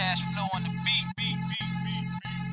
Cash flow on the beat, beat, beat, beat.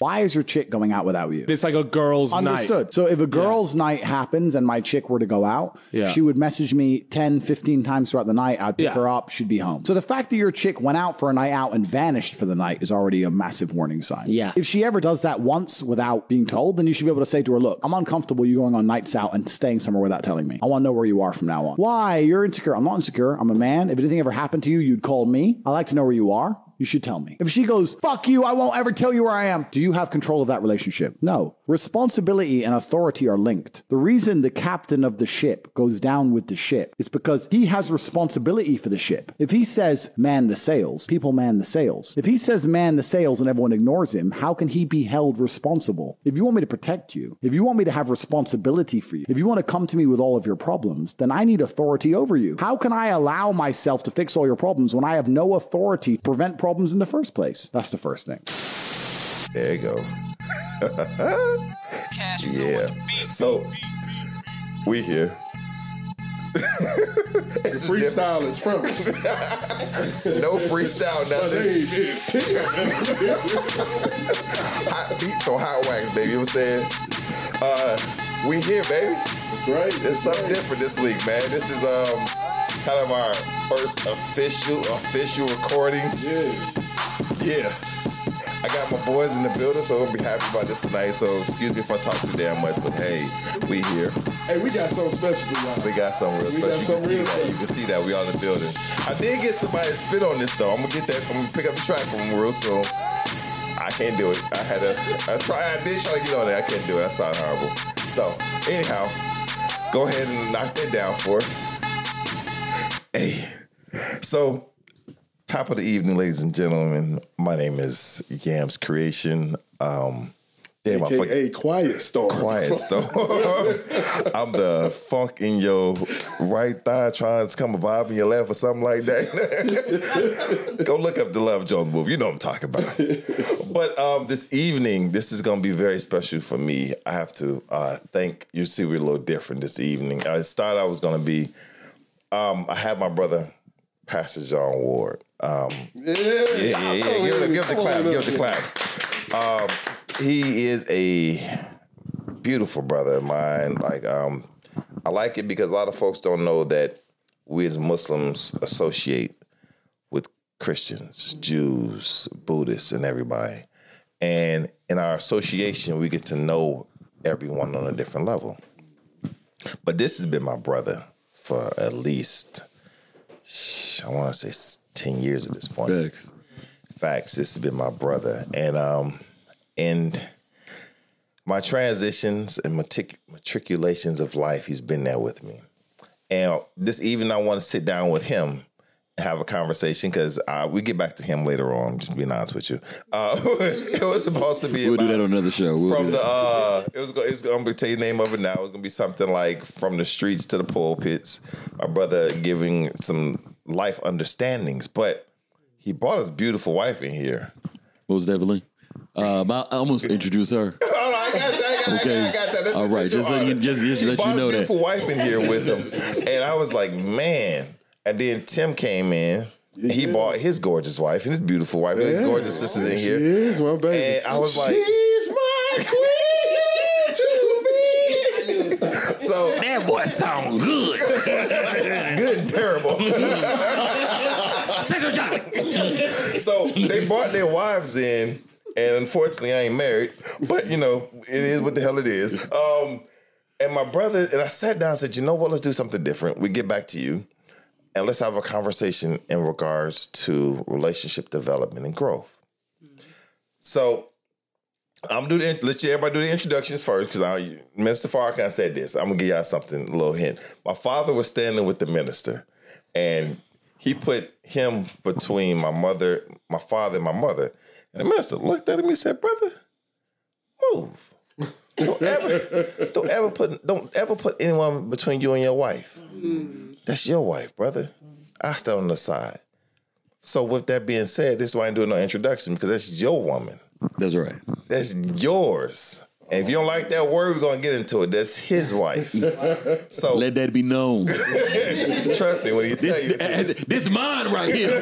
Why is your chick going out without you? It's like a girl's night. Understood. night. So if a girl's night happens and my chick were to go out, Yeah. she would message me 10, 15 times throughout the night. I'd pick Yeah. her up. She'd be home. So the fact that your chick went out for a night out and vanished for the night is already a massive warning sign. Yeah. If she ever does that once without being told, then you should be able to say to her, look, I'm uncomfortable you going on nights out and staying somewhere without telling me. I want to know where you are from now on. Why? You're insecure. I'm not insecure. I'm a man. If anything ever happened to you, you'd call me. I like to know where you are. You should tell me. If she goes, fuck you, I won't ever tell you where I am, do you have control of that relationship? No. Responsibility and authority are linked. The reason the captain of the ship goes down with the ship is because he has responsibility for the ship. If he says, man the sails, people man the sails. If he says, man the sails, and everyone ignores him, how can he be held responsible? If you want me to protect you, if you want me to have responsibility for you, if you want to come to me with all of your problems, then I need authority over you. How can I allow myself to fix all your problems when I have no authority to prevent problems in the first place? That's the first thing. There you go. Cash flow on the Yeah. So we here. It's Freestyle is first. no freestyle, My nothing. name is Hot beats on hot wax, baby. You know what I'm saying? Uh, we here, baby. That's right. It's something different this week, man. This is um kind of our first official official recording. Yeah. Yeah. I got my boys in the building, so we'll be happy about this tonight. So excuse me if I talk too damn much, but hey, we here. Hey, we got something special for y'all. We got something real We special. got You can something see real that. You can see that. We all in the building. I did get somebody to spit on this though. I'm gonna get that. I'm gonna pick up the track from them real soon. I can't do it. I had to. I try. I did try to get on it. I can't do it. That sounded horrible. So anyhow, go ahead and knock that down for us. Hey. So top of the evening, ladies and gentlemen. My name is Yams Creation. Um, damn. AKA Quiet Storm. Quiet storm. I'm the funk in your right thigh trying to come a vibe in your left or something like that. Go look up the Love Jones movie. You know what I'm talking about. But um, this evening, this is going to be very special for me. I have to uh, thank you. See, we're a little different this evening. I started. I was going to be. Um, I had my brother, Pastor John Ward. Um, Yeah, yeah, yeah, yeah. Give give the clap. Give the clap. Um, he is a beautiful brother of mine. Like, um, I like it because a lot of folks don't know that we as Muslims associate with Christians, Jews, Buddhists, and everybody. And in our association, we get to know everyone on a different level. But this has been my brother for at least, I want to say 10 years at this point Facts. facts. This has been my brother, and um, and my transitions and matric- matriculations of life, he's been there with me. And this evening, I want to sit down with him have a conversation because uh, we get back to him later on. Just being honest with you, uh, it was supposed to be We'll do about- that on another show. We'll from do the uh it was go- it was gonna be tell you the name of it now. It was gonna be something like from the streets to the pulpits. My brother giving some life understandings, but he brought his beautiful wife in here. What was that, Evelyn? Um, I, I almost introduced her. Oh, no, I got you. I got, Okay. I got, I got that. That's, All right, just let you- just- just He let you know that. beautiful wife in here with him, and I was like, man. And then Tim came in. and He bought his gorgeous wife and his beautiful wife and his gorgeous sisters in here. She here. is my baby. And I was like, She's my queen to me. so That boy sound good. good and terrible. Central Johnny. so they brought their wives in, and unfortunately, I ain't married. But you know, it is what the hell it is. Um, and my brother and I sat down and said, "You know what? Let's do something different. We get back to you, and let's have a conversation in regards to relationship development and growth." Mm-hmm. So. I'm gonna do the let you everybody do the introductions first because I Minister Farrakhan said this. I'm gonna give y'all something a little hint. My father was standing with the minister, and he put him between my mother, my father, and my mother. And the minister looked at him and said, "Brother, move. Don't ever, don't ever put, don't ever put anyone between you and your wife. Mm-hmm. That's your wife, brother. I stand on the side." So, with that being said, this is why I ain't doing no introduction because that's your woman. That's right. That's yours. And if you don't like that word, we're gonna get into it. That's his wife. So Let that be known. trust me when he tell you This, this. this mine right here.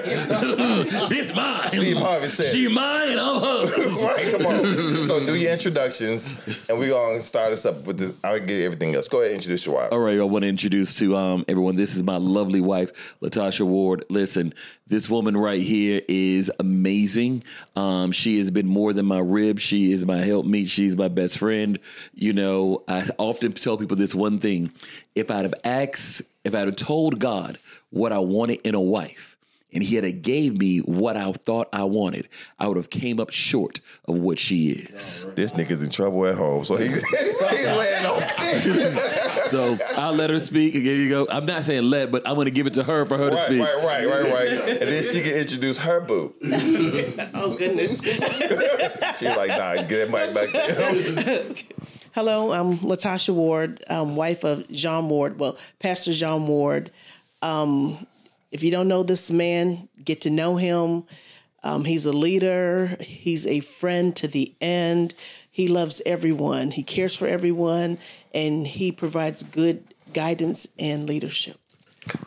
this mine. Steve Harvey said- She mine and I'm hers. right, come on. So do your introductions, and we're gonna start us up with this. I'll get everything else. Go ahead, and introduce your wife. All right, I want to introduce to um, everyone. This is my lovely wife, Latasha Ward. Listen, this woman right here is amazing. Um, she has been more than my rib. She is my helpmeet. She's my best friend. You know, I often tell people this one thing: if I'd have asked, if I'd have told God what I wanted in a wife, and He had have gave me what I thought I wanted, I would have came up short of what she is. This nigga's in trouble at home, so he's he's laying on thick. So I'll let her speak. And here you go. I'm not saying let, but I'm going to give it to her for her to speak. right, right, right, right. And then she can introduce her boo. Oh goodness. She's like, nah, get that mic back there. Hello, I'm Latasha Ward, um, wife of Jean Ward. Well, Pastor Jean Ward. Um, if you don't know this man, get to know him. Um, he's a leader. He's a friend to the end. He loves everyone. He cares for everyone, and he provides good guidance and leadership.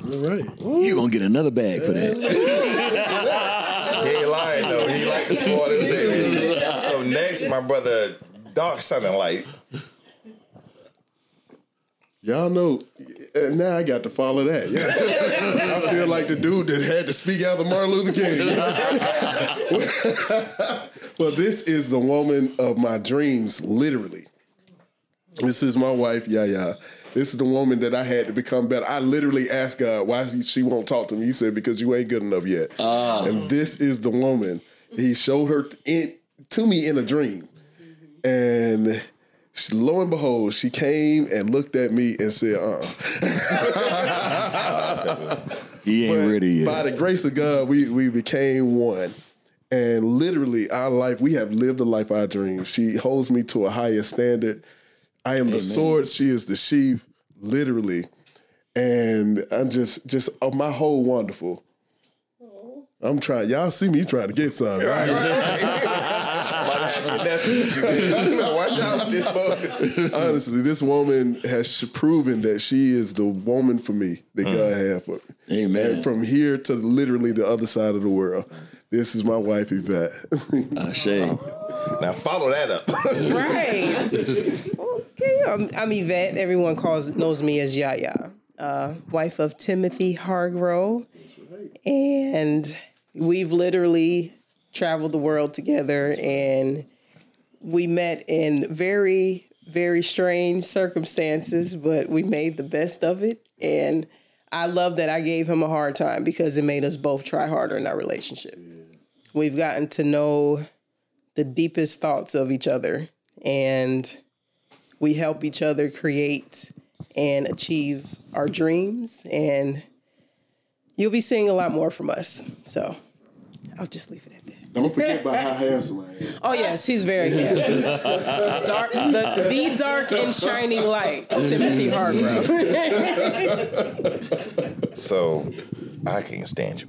All right. You're going to get another bag for that. He ain't lying though. He like to spoil his baby. So next, my brother, Dark Shining Light. Y'all know, uh, now I got to follow that. Yeah. I feel like the dude that had to speak out of Martin Luther King. well, this is the woman of my dreams, literally. This is my wife, Yaya. This is the woman that I had to become better. I literally asked God why she won't talk to me. He said, because you ain't good enough yet. And this is the woman. He showed her in, to me in a dream. And lo and behold, she came and looked at me and said, uh He ain't but ready By the grace of God, we we became one. And literally, our life, we have lived the life of our dreams. She holds me to a higher standard. I am the sword, she is the sheep, literally. And I'm just, just, oh, my whole wonderful. I'm trying, y'all see me trying to get some. Right, Might have your nephew if you get- Watch out, this boy. Honestly, this woman has proven that she is the woman for me that God had for me. Amen. And from here to literally the other side of the world, this is my wife, Yvette. Ashe. Now follow that up. Right. okay. I'm, I'm Yvette. Everyone calls knows me as Yaya, uh, wife of Timothy Hargrove, and we've literally traveled the world together, and we met in very, very strange circumstances, but we made the best of it, and. I love that I gave him a hard time because it made us both try harder in our relationship. We've gotten to know the deepest thoughts of each other and we help each other create and achieve our dreams and you'll be seeing a lot more from us so i'll just leave it Don't forget about how handsome I am. oh yes he's very handsome dark the, the dark and shining light timothy hargrove So I can't stand you.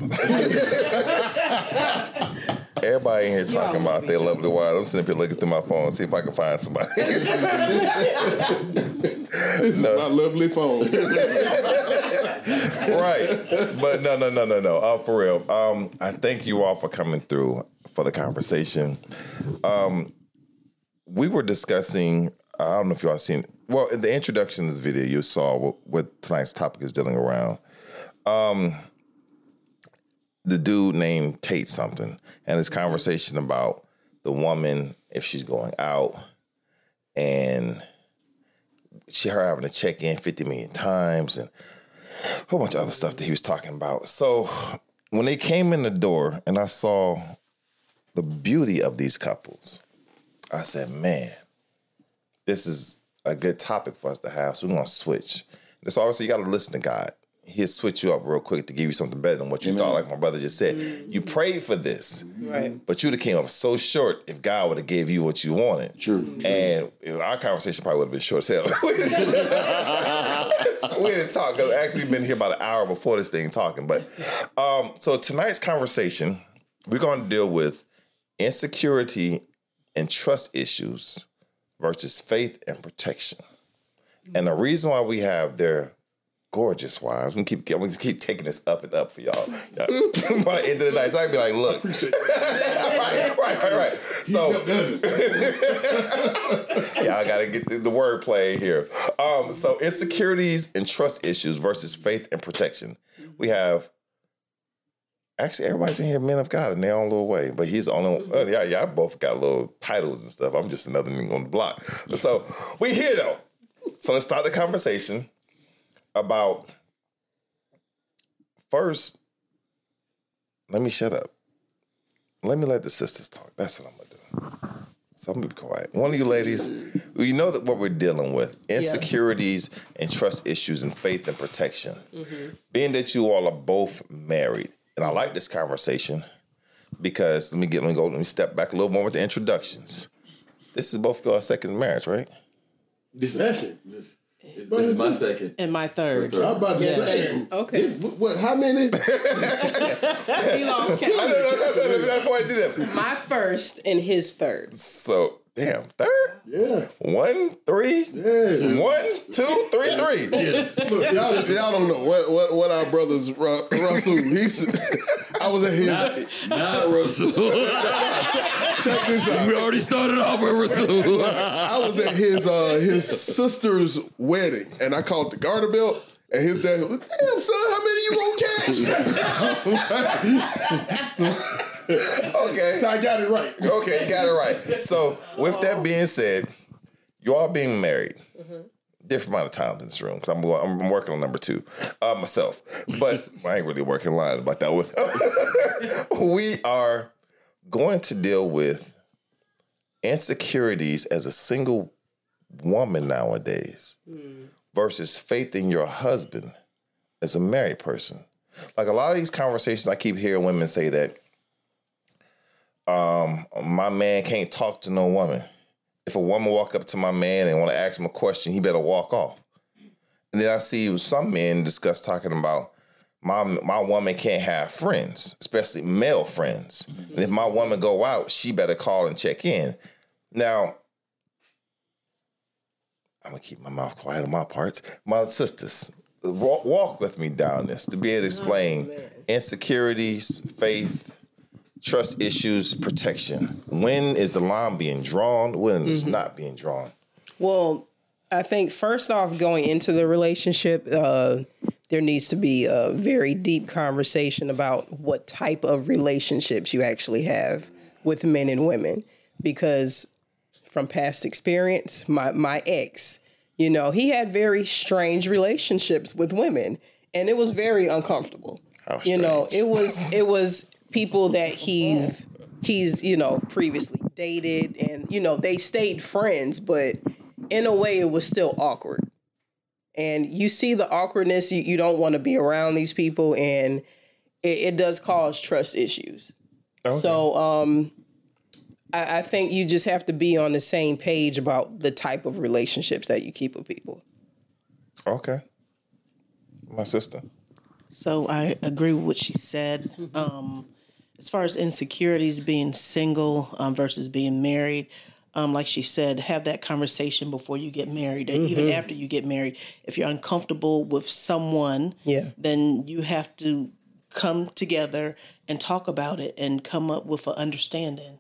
Everybody in here talking about their lovely wives. I'm sitting here looking through my phone, see if I can find somebody. This is my lovely phone. right. But no, no, no, no, no. Uh, for real. Um, I thank you all for coming through for the conversation. Um, we were discussing. I don't know if y'all seen. Well, in the introduction of this video, you saw what, what tonight's topic is dealing around. Um, the dude named Tate something, and his conversation about the woman if she's going out and she her having to check in 50 million times and a whole bunch of other stuff that he was talking about. So when they came in the door and I saw the beauty of these couples, I said, man, this is a good topic for us to have. So we're gonna switch. So obviously you gotta listen to God. He'll switch you up real quick to give you something better than what you thought, like my brother just said. You prayed for this, right but you'd have came up so short if God would have gave you what you wanted. True. And our conversation probably would have been short as hell. we didn't talk. 'cause Actually, we've been here about an hour before this thing talking. But um, so tonight's conversation, we're going to deal with insecurity and trust issues versus faith and protection. And the reason why we have their gorgeous wives, we keep I'm gonna keep taking this up and up for y'all. Yeah. By the end of the night, so I'd be like, look, right, right, right, right. So yeah, I gotta get the, the word play here. Um, so insecurities and trust issues versus faith and protection. We have actually everybody's in here men of God in their own little way, but he's the only one. oh, yeah, yeah, I both got little titles and stuff. I'm just another nigga on the block. So we here though. So let's start the conversation about first. Let me shut up. Let me let the sisters talk. That's what I'm gonna do. So I'm gonna be quiet. One of you ladies, you know that what we're dealing with: insecurities and trust issues, and faith and protection. Mm-hmm. Being that you all are both married, and I like this conversation because let me get let me go. Let me step back a little more with the introductions. This is both your second marriage, right? Second. This, this is my second. And my third. I'm about to say. Okay. it- what, what? How many? He lost I count. know that's, that's, that's why I did that. My first and his third. So damn, third, Yeah. one, three, Yeah. one, two, three, three. Look, y'all, y'all don't know what what, what our brothers Ru- Russell. He's. I was at his. Not Russell. check this out. we already started off with Russell. I was at his uh, his sister's wedding, and I called the garter belt. And his dad was, damn son, how many you gonna catch? Okay. so I got it right. Okay, you got it right. So, with that being said, you all being married, different amount of time in this room because I'm, I'm working on number two uh, myself, but I ain't really working line about that one. we are going to deal with insecurities as a single woman nowadays versus faith in your husband as a married person. Like a lot of these conversations, I keep hearing women say that um, my man can't talk to no woman. If a woman walk up to my man and want to ask him a question, he better walk off. And then I see some men discuss talking about my my woman can't have friends, especially male friends. And if my woman go out, she better call and check in. Now, I'm gonna keep my mouth quiet on my parts. My sisters, walk, walk with me down this to be able to explain insecurities, faith, trust issues, protection. When is the line being drawn? When it's not being drawn? Well, I think first off, going into the relationship, uh, there needs to be a very deep conversation about what type of relationships you actually have with men and women. Because from past experience, my, my ex, you know, he had very strange relationships with women, and it was very uncomfortable. You know, it was it was people that he's he's you know previously dated, and you know they stayed friends, but in a way it was still awkward. And you see the awkwardness, you, you don't want to be around these people, and it, it does cause trust issues. So um, I, I think you just have to be on the same page about the type of relationships that you keep with people. Okay. My sister. So I agree with what she said. Um, as far as insecurities, being single um, versus being married, um, like she said, have that conversation before you get married, and even after you get married. If you're uncomfortable with someone, Yeah. then you have to come together and talk about it and come up with an understanding.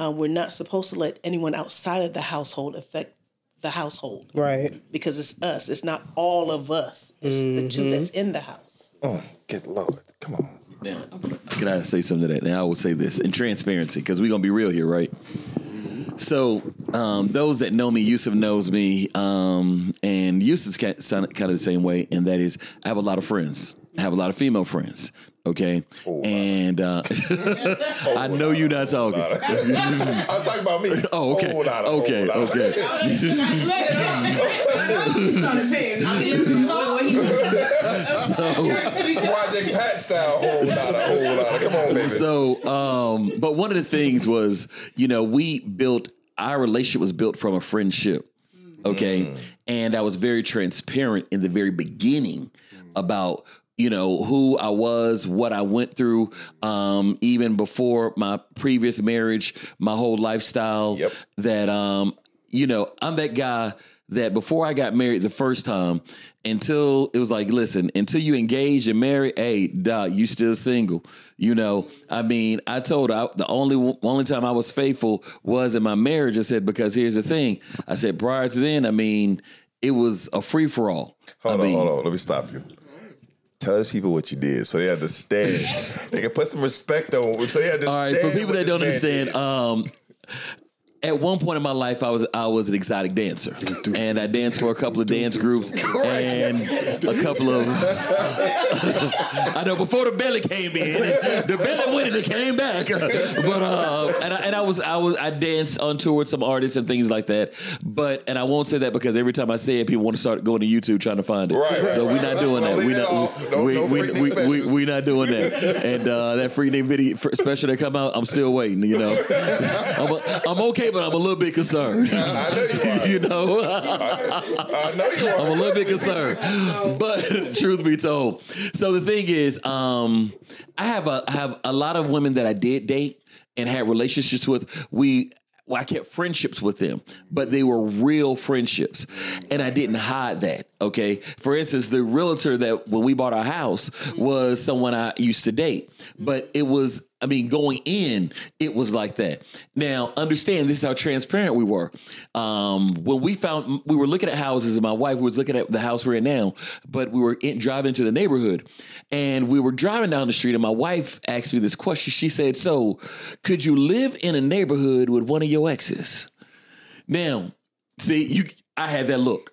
Uh, we're not supposed to let anyone outside of the household affect the household Right. because it's us. It's not all of us. It's the two that's in the house. Oh, good Lord. Come on. Now, can I say something to that? Now, I will say this in transparency because we're gonna be real here, right? So, um, those that know me, Yusuf knows me, um, and Yusuf's kind kind of the same way, and that is, I have a lot of friends. I have a lot of female friends. Okay, and uh, I know you're not talking. I'm talking about me. Oh, okay, Whole lot of- okay, whole Pat style. Whole lot whole lot. Come on, baby. So, um, but one of the things was, you know, we built our relationship was built from a friendship. Okay. And I was very transparent in the very beginning about, you know, who I was, what I went through, um, even before my previous marriage, my whole lifestyle Yep. that, um, you know, I'm that guy that before I got married the first time, until it was like, listen, until you engage and marry, hey, doc, you still single. You know, I mean, I told her I, the only only time I was faithful was in my marriage. I said because here's the thing. I said prior to then, I mean, it was a free for all. Hold I on, mean, hold on. Let me stop you. Tell these people what you did so they understand. they can put some respect on so they understand. All right, for people that don't understand, um, at one point in my life, I was I was an exotic dancer, and I danced for a couple of dance groups and a couple of. I know before the belly came in, the belly went and it came back, but uh, and I, and I was I was I danced on tour with some artists and things like that. But and I won't say that because every time I say it, people want to start going to YouTube trying to find it. Right, right, so we're right. not doing that. We that not. No- we no we we, we, we not doing that. And uh, that Freaknik video special that come out, I'm still waiting. You know, I'm, a, I'm okay, but I'm a little bit concerned. I know you are. you know, I know you are. I'm a little bit concerned. But truth be told, so the thing is, um, I have a I have a lot of women that I did date and had relationships with. We well, I kept friendships with them, but they were real friendships. And I didn't hide that. Okay. For instance, the realtor that when we bought our house was someone I used to date, but it was, I mean, going in, it was like that. Now, understand this is how transparent we were. Um, when we found, we were looking at houses, and my wife was looking at the house we're in now, but we were in, driving into the neighborhood and we were driving down the street, and my wife asked me this question. She said, So, could you live in a neighborhood with one of your exes? Now, see, you I had that look.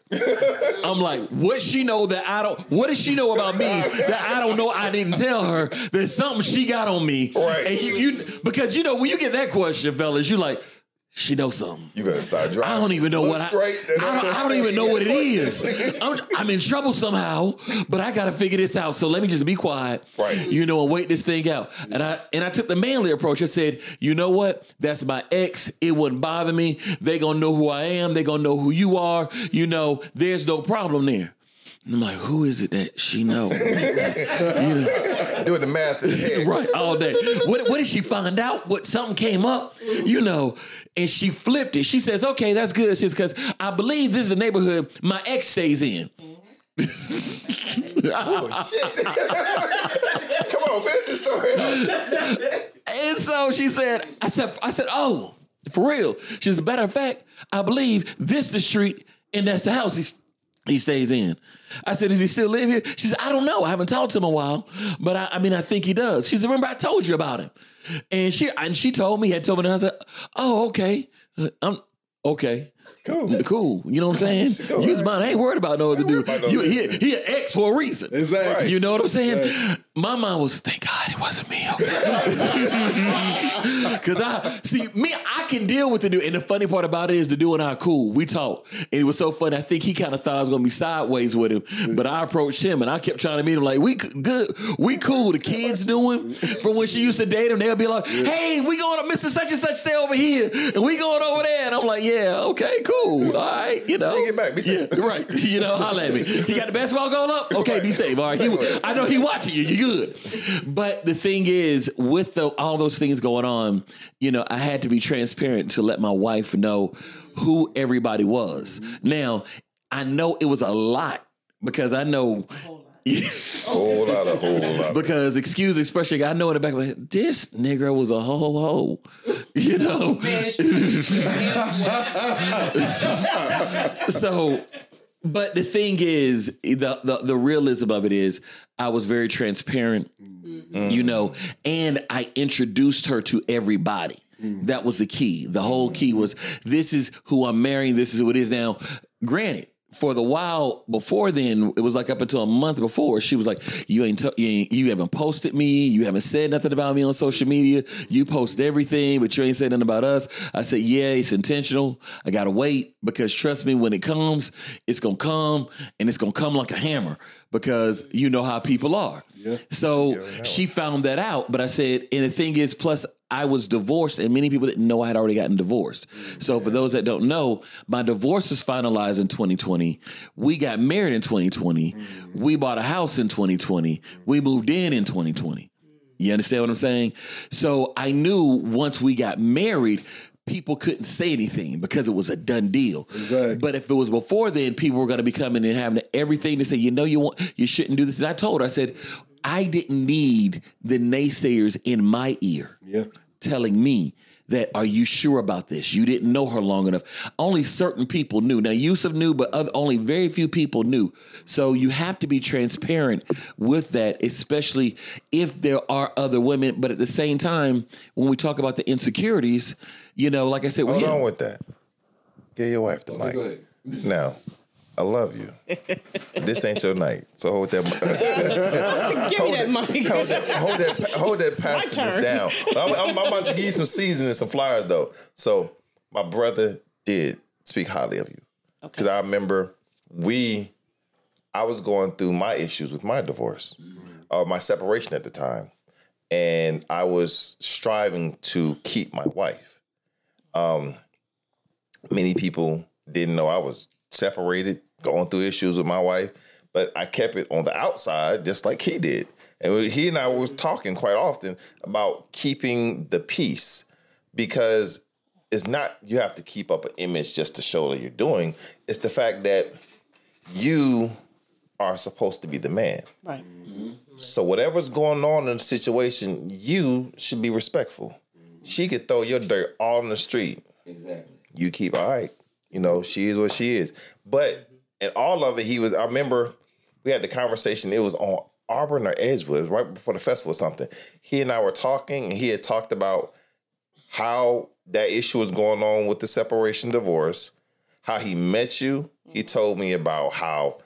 I'm like, what she know that I don't what does she know about me that I don't know I didn't tell her? There's something she got on me. Right. And you, you because you know when you get that question, fellas, you like, she knows something. You better start driving. I don't even know Look what I. I, don't, I don't even know what it is. I'm, I'm in trouble somehow, but I got to figure this out. So let me just be quiet, Right. You know, and wait this thing out. And I and I took the manly approach. I said, you know what? That's my ex. It wouldn't bother me. They gonna know who I am. They gonna know who you are. You know, there's no problem there. And I'm like, who is it that she know? Doing the math in the head. right all day. What, what did she find out? What something came up, you know, and she flipped it. She says, "Okay, that's good." She's because I believe this is the neighborhood my ex stays in. Oh, shit. Come on, finish this story. And so she said, "I said, I said, oh, for real." She said, "Matter of fact, I believe this the street and that's the house he he stays in." I said, "Does he still live here?" She said, "I don't know. I haven't talked to him a while, but I, I mean, I think he does." She said, "Remember, I told you about him." And she and she told me, had told me, and I said, "Oh, okay, Uh, I'm okay." Cool. Cool. You know what I'm saying? Cool. Use mine. I ain't worried about no other dude. no You, he, he an ex for a reason. Exactly. You know what I'm saying? My mind was, thank God it wasn't me. Because I see me, I can deal with the dude. And the funny part about it is the dude and I are cool. We talk. And it was so funny. I think he kind of thought I was gonna be sideways with him. But I approached him and I kept trying to meet him like, we good, we cool. The kids knew him from when she used to date him. They'll be like, hey, we going to Mr. Such and Such stay over here. And we going over there. And I'm like, yeah, okay, cool. All right. You know. you get back. Be safe. Yeah, right. You know, holla at me. You got the basketball going up? Okay, be safe. All right. He- I know he watching you. You good. But the thing is, with the, all those things going on, you know, I had to be transparent to let my wife know who everybody was. Now, I know it was a lot because I know. Whole lot of whole lot. because excuse the expression, I know in the back of my head, this nigga was a ho ho. You know? so but the thing is the, the the realism of it is i was very transparent mm-hmm. you know and i introduced her to everybody. Mm-hmm. That was the key. The whole key was this is who i'm marrying this is who it is now. Granted for the while before then, it was like up until a month before. She was like, "You ain't, t- you ain't, you haven't posted me. You haven't said nothing about me on social media. You post everything, but you ain't said nothing about us." I said, "Yeah, it's intentional. I gotta wait because trust me, when it comes, it's gonna come, and it's gonna come like a hammer because you know how people are." So she found that out, but I said, and the thing is, plus I was divorced, and many people didn't know I had already gotten divorced. Mm, so for those that don't know, my divorce was finalized in 2020. We got married in 2020. Mm. We bought a house in 2020. We moved in in 2020. You understand what I'm saying? So I knew once we got married, people couldn't say anything because it was a done deal. Exactly. But if it was before then, people were going to be coming and having everything to say, you know, you want, you shouldn't do this. And I told her, I said, I didn't need the naysayers in my ear Yeah. telling me that are you sure about this? You didn't know her long enough. Only certain people knew. Now Yusuf knew, but other, only very few people knew. So you have to be transparent with that, especially if there are other women. But at the same time, when we talk about the insecurities, you know, like I said, Hold we on with that. Get your wife the mic. Now, I love you. this ain't your night. So hold that Give me that mic. hold that hold that hold that down. I'm, I'm, I'm about to give you some seasoning and some flyers though. So my brother did speak highly of you because I remember we, I was going through my issues with my divorce, or my separation at the time, and I was striving to keep my wife. Um, many people didn't know I was separated, going through issues with my wife, but I kept it on the outside just like he did. And he and I were talking quite often about keeping the peace because it's not you have to keep up an image just to show that you're doing. It's the fact that you are supposed to be the man. Right. So whatever's going on in the situation, you should be respectful. She could throw your dirt all in the street. Exactly. You keep all right. You know, she is what she is. But in all of it, he was. I remember we had the conversation. It was on Auburn or Edgewood, right before the festival or something. He and I were talking, and he had talked about how that issue was going on with the separation divorce, how he met you. He mm-hmm. told me about how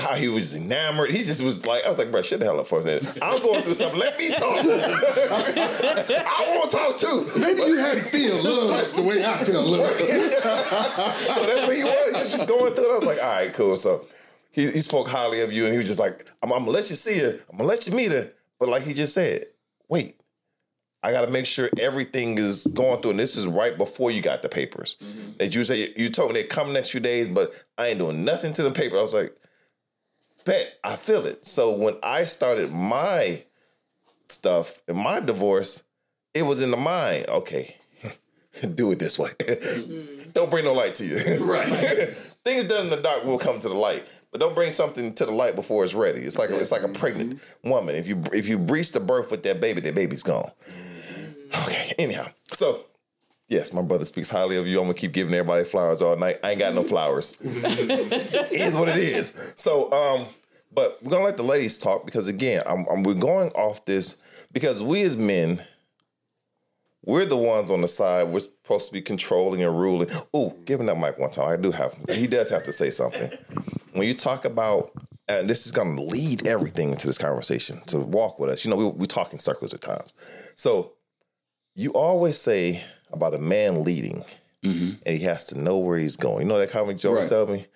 how he was enamored. He just was like, I was like, bro, shut the hell up for a minute. I'm going through something. Let me talk. I want to talk too. Maybe you hadn't feel love the way I feel love. so that's what he was. He was just going through it. I was like, all right, cool. So he, he spoke highly of you, and he was just like, I'm, I'm gonna let you see her. I'm gonna let you meet her. But like he just said, wait, I gotta make sure everything is going through. And this is right before you got the papers. Mm-hmm. That you say you told me they come next few days, but I ain't doing nothing to the paper. I was like, bet I feel it. So when I started my stuff in my divorce, it was in the mind. Okay, do it this way. Mm-hmm. don't bring no light to you. Right. Things done in the dark will come to the light, but don't bring something to the light before it's ready. It's like a, it's like a pregnant mm-hmm. woman. If you if you breach the birth with that baby, that baby's gone. Mm-hmm. Okay. Anyhow, so. Yes, my brother speaks highly of you. I'm gonna keep giving everybody flowers all night. I ain't got no flowers. it is what it is. So, um, but we're gonna let the ladies talk because again, I'm, I'm we're going off this because we as men, we're the ones on the side. We're supposed to be controlling and ruling. Oh, give him that mic one time. I do have. He does have to say something. When you talk about, and this is gonna lead everything into this conversation. To walk with us, you know, we we talk in circles at times. So, you always say about a man leading, and he has to know where he's going. You know that comic Mm-hmm. Right. telling me.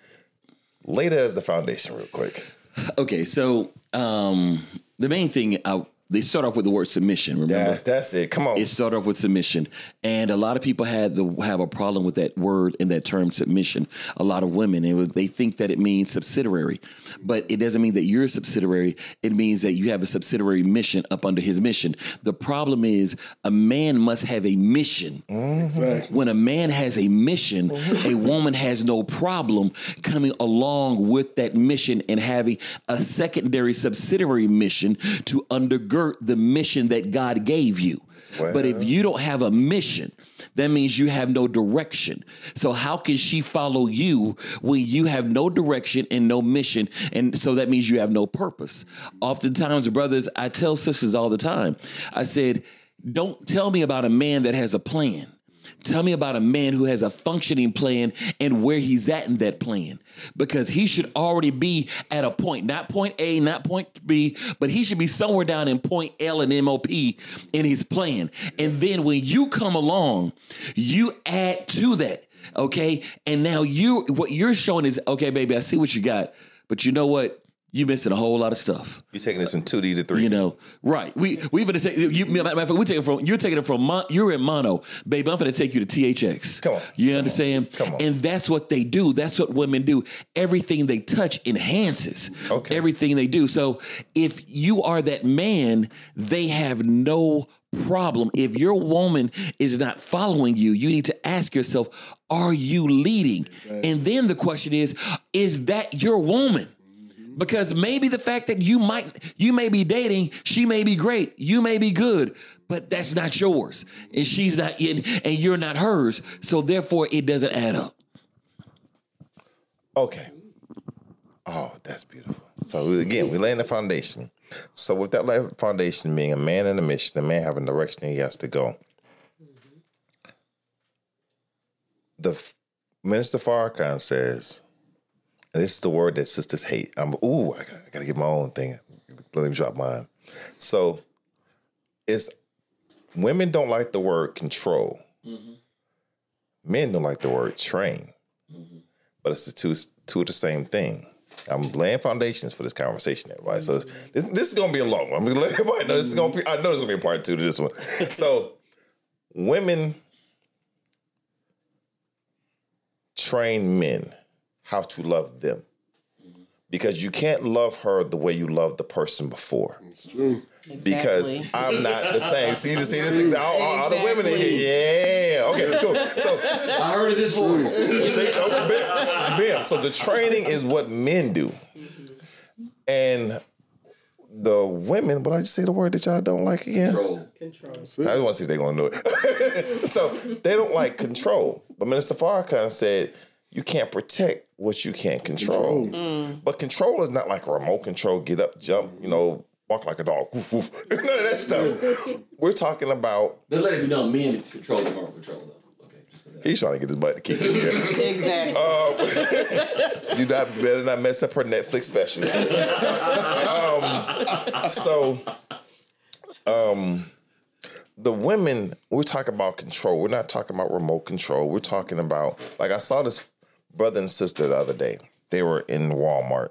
Lay that as the foundation, real quick. Okay, so um, the main thing, I, they start off with the word submission. Remember, That's that's it. Come on. it started off with submission, and a lot of people had the have a problem with that word and that term submission. A lot of women, it was, they think that it means subsidiary, but it doesn't mean that you're a subsidiary. It means that you have a subsidiary mission up under his mission. The problem is a man must have a mission. Mm-hmm. Exactly. When a man has a mission, mm-hmm. a woman has no problem coming along with that mission and having a secondary subsidiary mission to undergird the mission that God gave you. But if you don't have a mission, that means you have no direction. So how can she follow you when you have no direction and no mission? And so that means you have no purpose. Oftentimes, brothers, I tell sisters all the time, I said, don't tell me about a man that has a plan. Tell me about a man who has a functioning plan and where he's at in that plan. Because he should already be at a point, not point A, not point B, but he should be somewhere down in point L and MOP in his plan. And then when you come along, you add to that. Okay. And now you what you're showing is okay, baby, I see what you got. But you know what? You missing a whole lot of stuff. You're taking this from 2D to 3D. You know, right? We we gonna take you. matter of fact, we take it from you're taking it from mon, you're in mono, baby. I'm gonna take you to THX. Come on. you understand? Come on. And that's what they do. That's what women do. Everything they touch enhances. Okay. Everything they do. So if you are that man, they have no problem. If your woman is not following you, you need to ask yourself, are you leading? And then the question is, is that your woman? Because maybe the fact that you might you may be dating, she may be great, you may be good, but that's not yours. And she's not in and you're not hers. So therefore it doesn't add up. Okay. Oh, that's beautiful. So again, we laying the foundation. So with that foundation being a man in a mission, a man having direction he has to go. The Minister Farrakhan says, and this is the word that sisters hate. I'm ooh, I gotta, I gotta get my own thing. Let me drop mine. So it's women don't like the word control. Mm-hmm. Men don't like the word train mm-hmm. but it's the two two of the same thing. I'm laying foundations for this conversation, everybody. So mm-hmm. this, this is gonna be a long one. I'm gonna let everybody know this is gonna be. I know there's gonna be a part two to this one. So women train men how to love them because you can't love her the way you loved the person before. Because Exactly. I'm not the same. See, see this? All, all, all the women in here. Yeah. Okay. Cool. So I heard of this before. See, okay, bam, bam. So the training is what men do, and the women. But I just say the word that y'all don't like again. Control. Control. I just want to see if they're gonna do it. so they don't like control. But Minister Farrakhan said you can't protect what you can't control. But control is not like a remote control. Get up, jump. You know. Walk like a dog. Woof, woof. None of that stuff. We're talking about. But let it be known, men control the moral control though. Okay. just for that. He's trying to get his butt to kick in here. Exactly. You not better not mess up her Netflix specials. um, so, um, the women we're talking about control. We're not talking about remote control. We're talking about like I saw this brother and sister the other day. They were in Walmart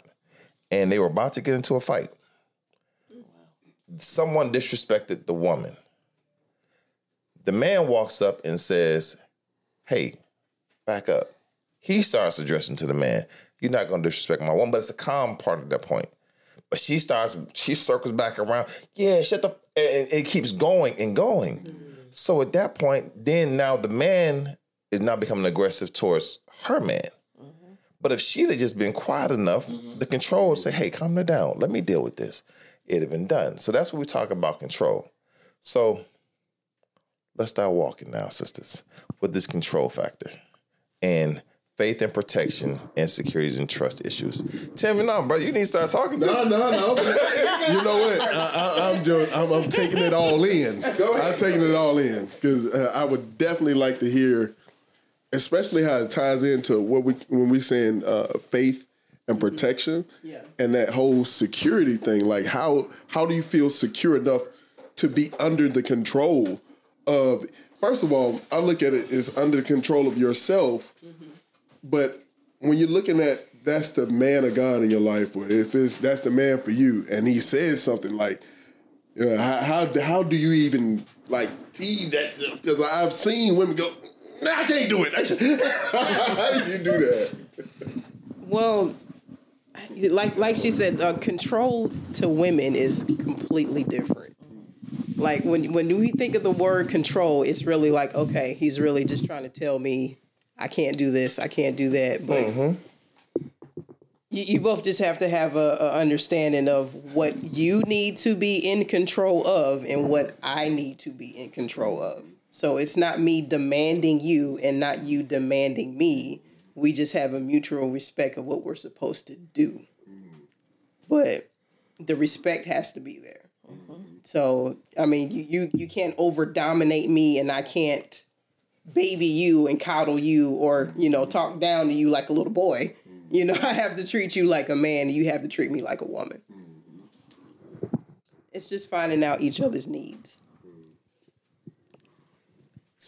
and they were about to get into a fight. Someone disrespected the woman. The man walks up and says, "Hey, back up." he starts addressing to the man, You're not gonna disrespect my woman, but it's a calm part of that point. But she starts, she circles back around, yeah, shut the and it keeps going and going. Mm-hmm. So at that point, then now the man is now becoming aggressive towards her man. But if she'd have just been quiet enough, the control would say, hey, calm her down. Let me deal with this. It'd have been done. So that's what we talk about control. So let's start walking now, sisters, with this control factor and faith and protection and securities and trust issues. Tell me now, brother, you need to start talking to No, me. no, no. you know what? I, I, I'm, just, I'm I'm taking it all in. I'm taking it all in because uh, I would definitely like to hear, especially how it ties into what we when we saying uh, faith and protection, Yeah. and that whole security thing. Like how how do you feel secure enough to be under the control of? First of all, I look at it as under the control of yourself, but when you're looking at that's the man of God in your life, or if it's that's the man for you, and he says something like, you know, how how, how do you even like see that? Because I've seen women go, nah, I can't do it. I can't. how do you do that? Well, like like she said, uh, control to women is completely different. Like when when we think of the word control, it's really like okay, he's really just trying to tell me I can't do this, I can't do that. But you, you both just have to have a, a understanding of what you need to be in control of and what I need to be in control of. So it's not me demanding you and not you demanding me. We just have a mutual respect of what we're supposed to do. But the respect has to be there. So I mean, you you you can't over dominate me, and I can't baby you and coddle you, or you know talk down to you like a little boy. You know, I have to treat you like a man, and you have to treat me like a woman. It's just finding out each other's needs.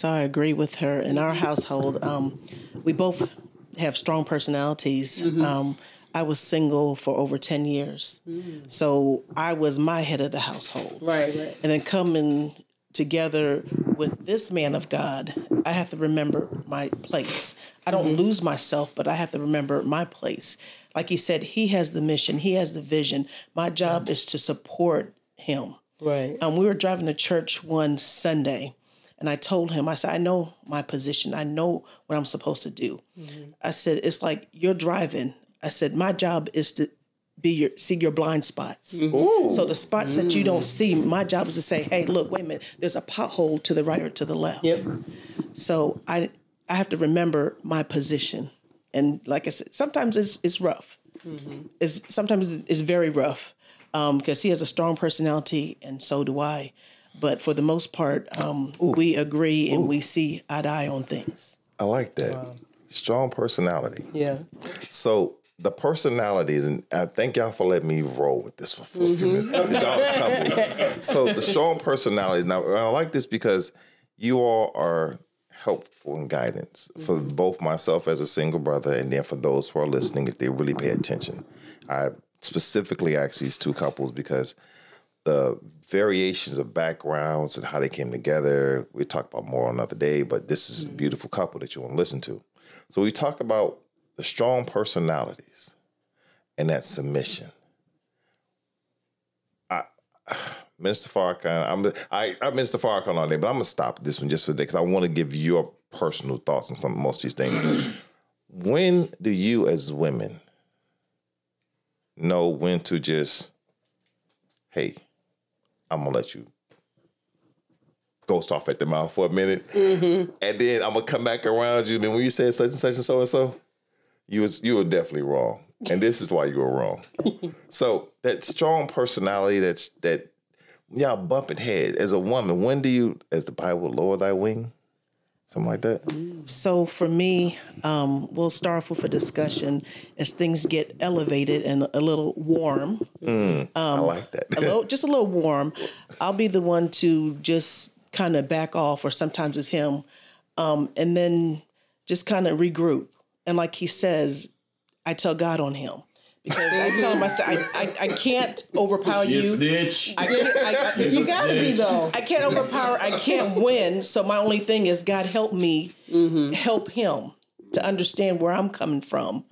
So I agree with her. In our household, um, we both have strong personalities. Um, I was single for over 10 years. So I was my head of the household. Right, right. And then coming together with this man of God, I have to remember my place. I don't lose myself, but I have to remember my place. Like he said, he has the mission, he has the vision. My job is to support him. Right. Um, we were driving to church one Sunday, and I told him, I said, I know my position. I know what I'm supposed to do. Mm-hmm. I said, it's like you're driving. I said, my job is to be your see your blind spots. Mm-hmm. So the spots that you don't mm. see, my job is to say, hey, look, wait a minute, there's a pothole to the right or to the left. Yep. So I I have to remember my position, and like I said, sometimes it's it's rough. Mm-hmm. It's sometimes it's, it's very rough um, because he has a strong personality, and so do I. But for the most part, um, we agree and we see eye to eye on things. I like that. Strong personality. Yeah. So the personalities, and I thank y'all for letting me roll with this for, for a few minutes. Y'all are. So the strong personalities. Now I like this because you all are helpful and guidance for both myself as a single brother, and then for those who are listening, if they really pay attention. I specifically asked these two couples because the variations of backgrounds and how they came together. We talk about more another day, but this is a mm-hmm. beautiful couple that you want to listen to. So we talk about the strong personalities and that submission. I, Minister Farrakhan, I'm I, I'm Minister Farrakhan on there, but I'm gonna stop this one just for today because I want to give your personal thoughts on some most of these things. when do you, as women, know when to just, hey, I'm gonna let you ghost off at the mouth for a minute, mm-hmm. and then I'm gonna come back around you. And when you said such and such and so and so, you was you were definitely wrong, and this is why you were wrong. so that strong personality, that's that y'all bumping heads as a woman. When do you, as the Bible, lower thy wing, something like that? So for me, um, we'll start off with a discussion as things get elevated and a little warm. I like that. a little, just a little warm, I'll be the one to just kind of back off, or sometimes it's him, um, and then just kind of regroup. And like he says, I tell God on him because I tell him I I, I, I can't overpower you. snitch. I can't, I, I, You gotta be though. I can't overpower. I can't win. So my only thing is God help me, help him to understand where I'm coming from.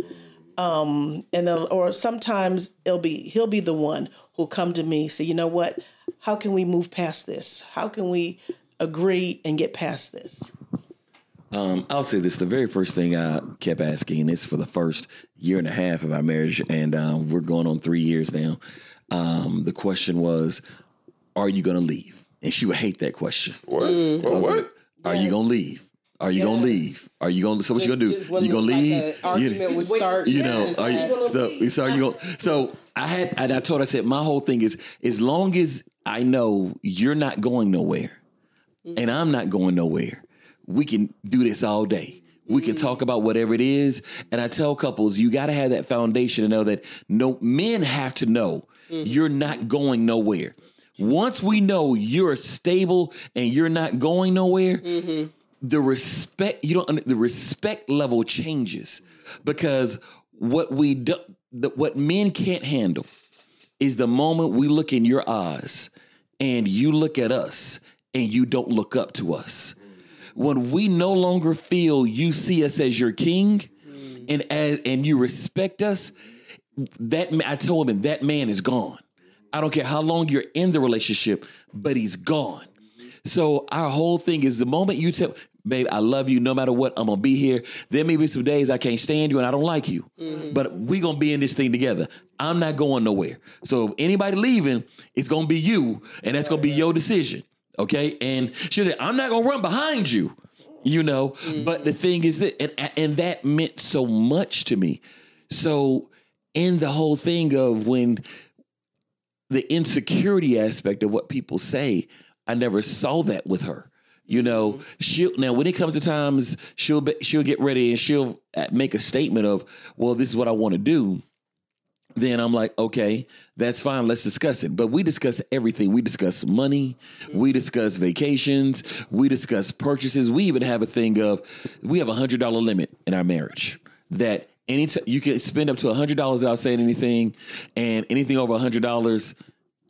Um, and then, or sometimes it'll be he'll be the one who'll come to me say, you know what? How can we move past this? How can we agree and get past this? Um, I'll say this: the very first thing I kept asking, and it's for the first year and a half of our marriage, and um, we're going on three years now. Um, the question was, "Are you going to leave?" And she would hate that question. What? Mm. What? what? Are you going to leave? Are you going to leave? Are you going? to So what you going to do? when, You going to leave? an argument You- would start. you know, just are you, ask. so so are you going? So I had, and I told, her, I said, my whole thing is, as long as I know you're not going nowhere, and I'm not going nowhere, we can do this all day. We can mm-hmm. talk about whatever it is, and I tell couples, you got to have that foundation to know that no men have to know mm-hmm. you're not going nowhere. Once we know you're stable and you're not going nowhere, mm-hmm. the respect you don't the respect level changes. Because what we do the, what men can't handle is the moment we look in your eyes and you look at us and you don't look up to us when we no longer feel you see us as your king and as and you respect us that I told him that man is gone I don't care how long you're in the relationship but he's gone so our whole thing is the moment you tell, babe, I love you no matter what, I'm gonna be here. There may be some days I can't stand you and I don't like you. Mm-hmm. But we gonna be in this thing together. I'm not going nowhere. So if anybody leaving, it's gonna be you, and that's gonna be your decision. Okay. And she'll say, I'm not gonna run behind you, you know. But the thing is that and, and that meant so much to me. So in the whole thing of when the insecurity aspect of what people say, I never saw that with her. You know, she'll now when it comes to times she'll be, she'll get ready and she'll uh, make a statement of, "Well, this is what I want to do." Then I'm like, "Okay, that's fine. Let's discuss it." But we discuss everything. We discuss money. Mm-hmm. We discuss vacations. We discuss purchases. We even have a thing of we have a hundred dollar limit in our marriage that anytime you can spend up to a hundred dollars without saying anything, and anything over a hundred dollars,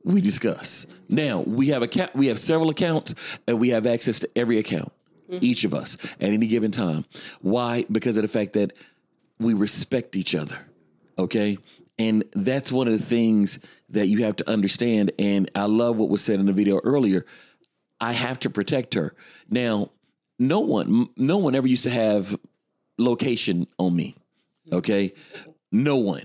we discuss. Now we have a account. We have several accounts, and we have access to every account, mm-hmm. each of us at any given time. Why? Because of the fact that we respect each other. Okay. And that's one of the things that you have to understand. And I love what was said in the video earlier. I have to protect her. Now, no one, no one ever used to have location on me. Okay, no one.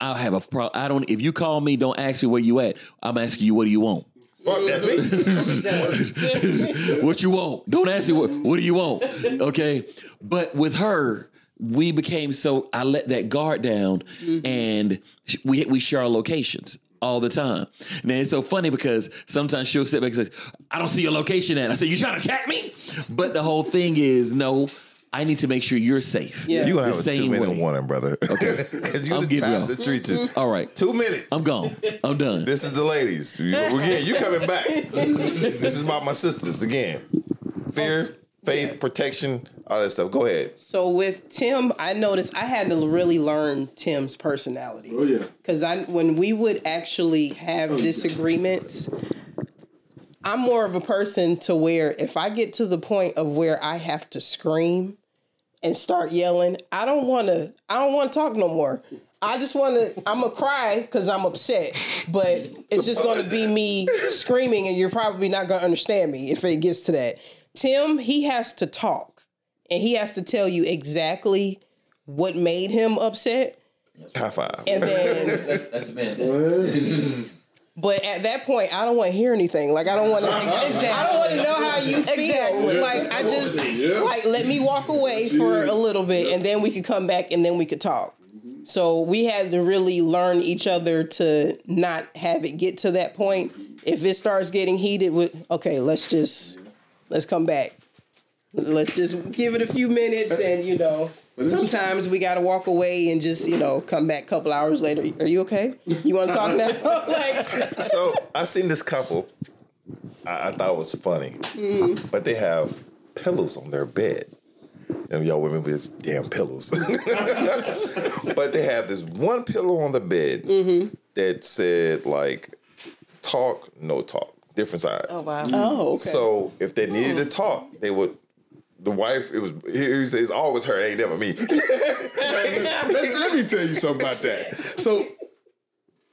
I have a problem. I don't. If you call me, don't ask me where you at. I'm asking you, what do you want? Fuck, that's me. what you want. Don't ask me what, what do you want. Okay. But with her, we became so I let that guard down mm-hmm. and we we share our locations all the time. And it's so funny because sometimes she'll sit back and say, I don't see your location at. I say, You trying to track me? But the whole thing is no, I need to make sure you're safe. Yeah. You gonna The have a two same minute way. warning, brother. Okay, because you I'll just give passed the tree to All right. two minutes. I'm gone. I'm done. This is the ladies. Again, you coming back. this is about my sisters again. Fear, faith, protection, all that stuff. Go ahead. So with Tim, I noticed I had to really learn Tim's personality. Oh yeah. Because I, when we would actually have oh, disagreements, I'm more of a person to where if I get to the point of where I have to scream and start yelling, I don't want to. I don't want to talk no more. I just want to. I'm gonna cry because I'm upset, but it's just gonna be me screaming, and you're probably not gonna understand me if it gets to that. Tim, he has to talk, and he has to tell you exactly what made him upset, High five. and then that's, that's man. But at that point, I don't want to hear anything. Like I don't want to. I don't want to know how you feel. Like I just Yeah. like let me walk away for a little bit, and then we could come back, and then we could talk. Mm-hmm. So we had to really learn each other to not have it get to that point. If it starts getting heated, with okay, let's just let's come back. Let's just give it a few minutes, and you know. Sometimes we got to walk away and just, you know, come back a couple hours later. Are you okay? You want to talk now? like, so I seen this couple. I, I thought it was funny, mm. but they have pillows on their bed. And y'all women with damn pillows. but they have this one pillow on the bed mm-hmm. that said like talk, no talk, different sides. Oh wow. Mm-hmm. oh, okay. So if they needed to oh. talk, they would. The wife, it was. He he says, "It's always her. It ain't never me." let, let me tell you something about that. So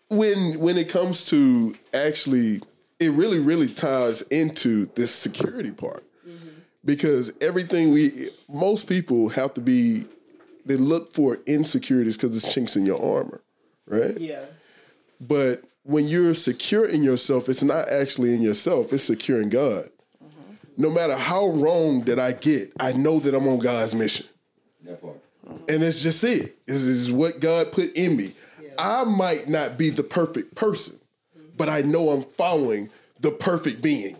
when when it comes to actually, it really really ties into this security part mm-hmm. because everything we most people have to be they look for insecurities because it's chinks in your armor, right? yeah. But when you're secure in yourself, it's not actually in yourself, it's secure in God. No matter how wrong that I get, I know that I'm on God's mission. And it's just it. This is what God put in me. I might not be the perfect person, but I know I'm following the perfect being.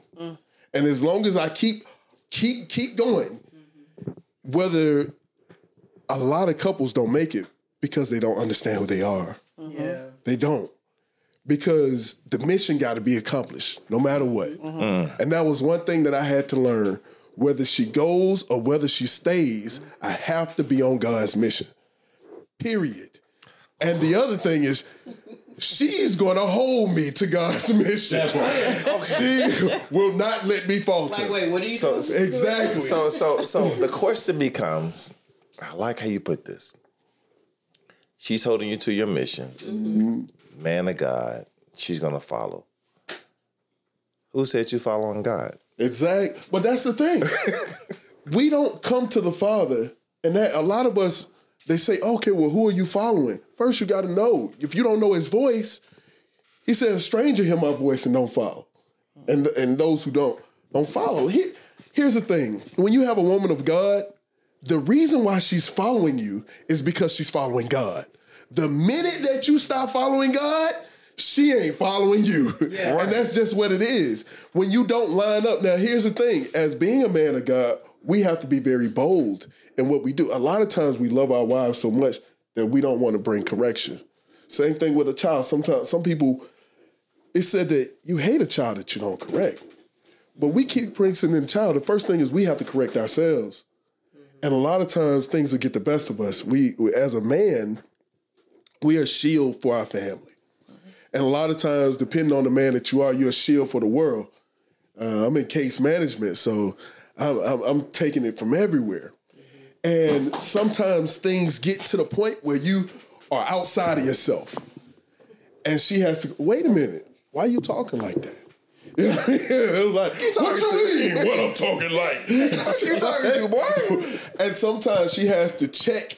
And as long as I keep keep keep going, whether a lot of couples don't make it because they don't understand who they are. Yeah. They don't. Because the mission got to be accomplished no matter what. Mm-hmm. And that was one thing that I had to learn. Whether she goes or whether she stays, I have to be on God's mission. Period. And the other thing is, she's going to hold me to God's mission. she will not let me falter. Like, wait, what are you so, doing? Exactly. so, so, so the question becomes: I like how you put this. She's holding you to your mission, mm-hmm. Man of God. She's gonna follow. Who said you following God? Exactly. But that's the thing. we don't come to the Father, and that a lot of us they say, okay, well, who are you following? First, you got to know. If you don't know His voice, He said, a stranger hear my voice and don't follow, and and those who don't don't follow. Here, here's the thing: when you have a woman of God, the reason why she's following you is because she's following God. The minute that you stop following God, she ain't following you. And that's just what it is. When you don't line up. Now, here's the thing as being a man of God, we have to be very bold in what we do. A lot of times we love our wives so much that we don't want to bring correction. Same thing with a child. Sometimes some people, it said that you hate a child that you don't correct. But we keep correcting the child. The first thing is we have to correct ourselves. And a lot of times things will get the best of us. We- as a man, we are a shield for our family. And a lot of times, depending on the man that you are, you're a shield for the world. Uh, I'm in case management, so I'm, I'm, I'm taking it from everywhere. And sometimes things get to the point where you are outside of yourself. And she has to, wait a minute, why are you talking like that? You know what I mean? It was like, what you I'm talking like? What you talking to, boy? And sometimes she has to check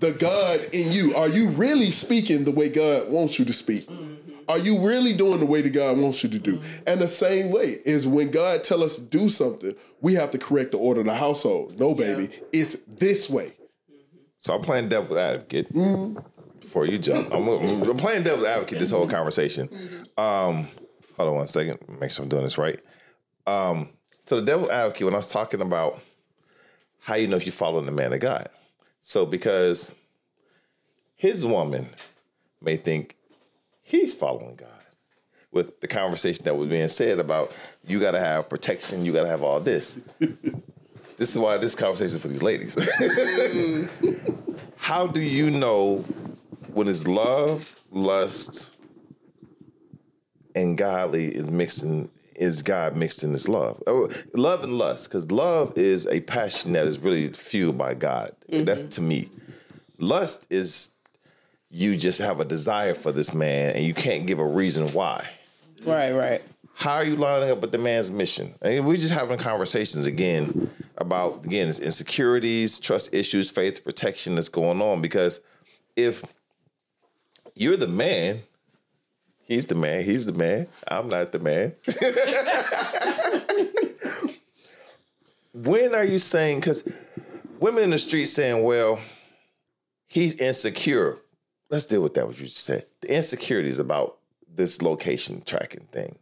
the God in you. Are you really speaking the way God wants you to speak? Are you really doing the way that God wants you to do? And the same way is when God tell us to do something, we have to correct the order of the household. No, baby, it's this way. So I'm playing devil's advocate before you jump. I'm, I'm playing devil's advocate this whole conversation. Um, hold on one second. Make sure I'm doing this right. Um, so the devil's advocate, when I was talking about how you know if you're following the man of God. So because his woman may think he's following God with the conversation that was being said about you got to have protection, you got to have all this. this is why this conversation is for these ladies. How do you know when it's love, lust, and godly is mixing? Is God mixed in this love? Oh, love and lust, because love is a passion that is really fueled by God. Mm-hmm. That's to me. Lust is you just have a desire for this man and you can't give a reason why. Right, right. How are you lining up with the man's mission? I mean, we're just having conversations again about again insecurities, trust issues, faith protection that's going on. Because if you're the man, he's the man, he's the man, I'm not the man. when are you saying? Because women in the street saying, "Well, he's insecure." Let's deal with that. What you just said. The insecurity is about this location tracking thing.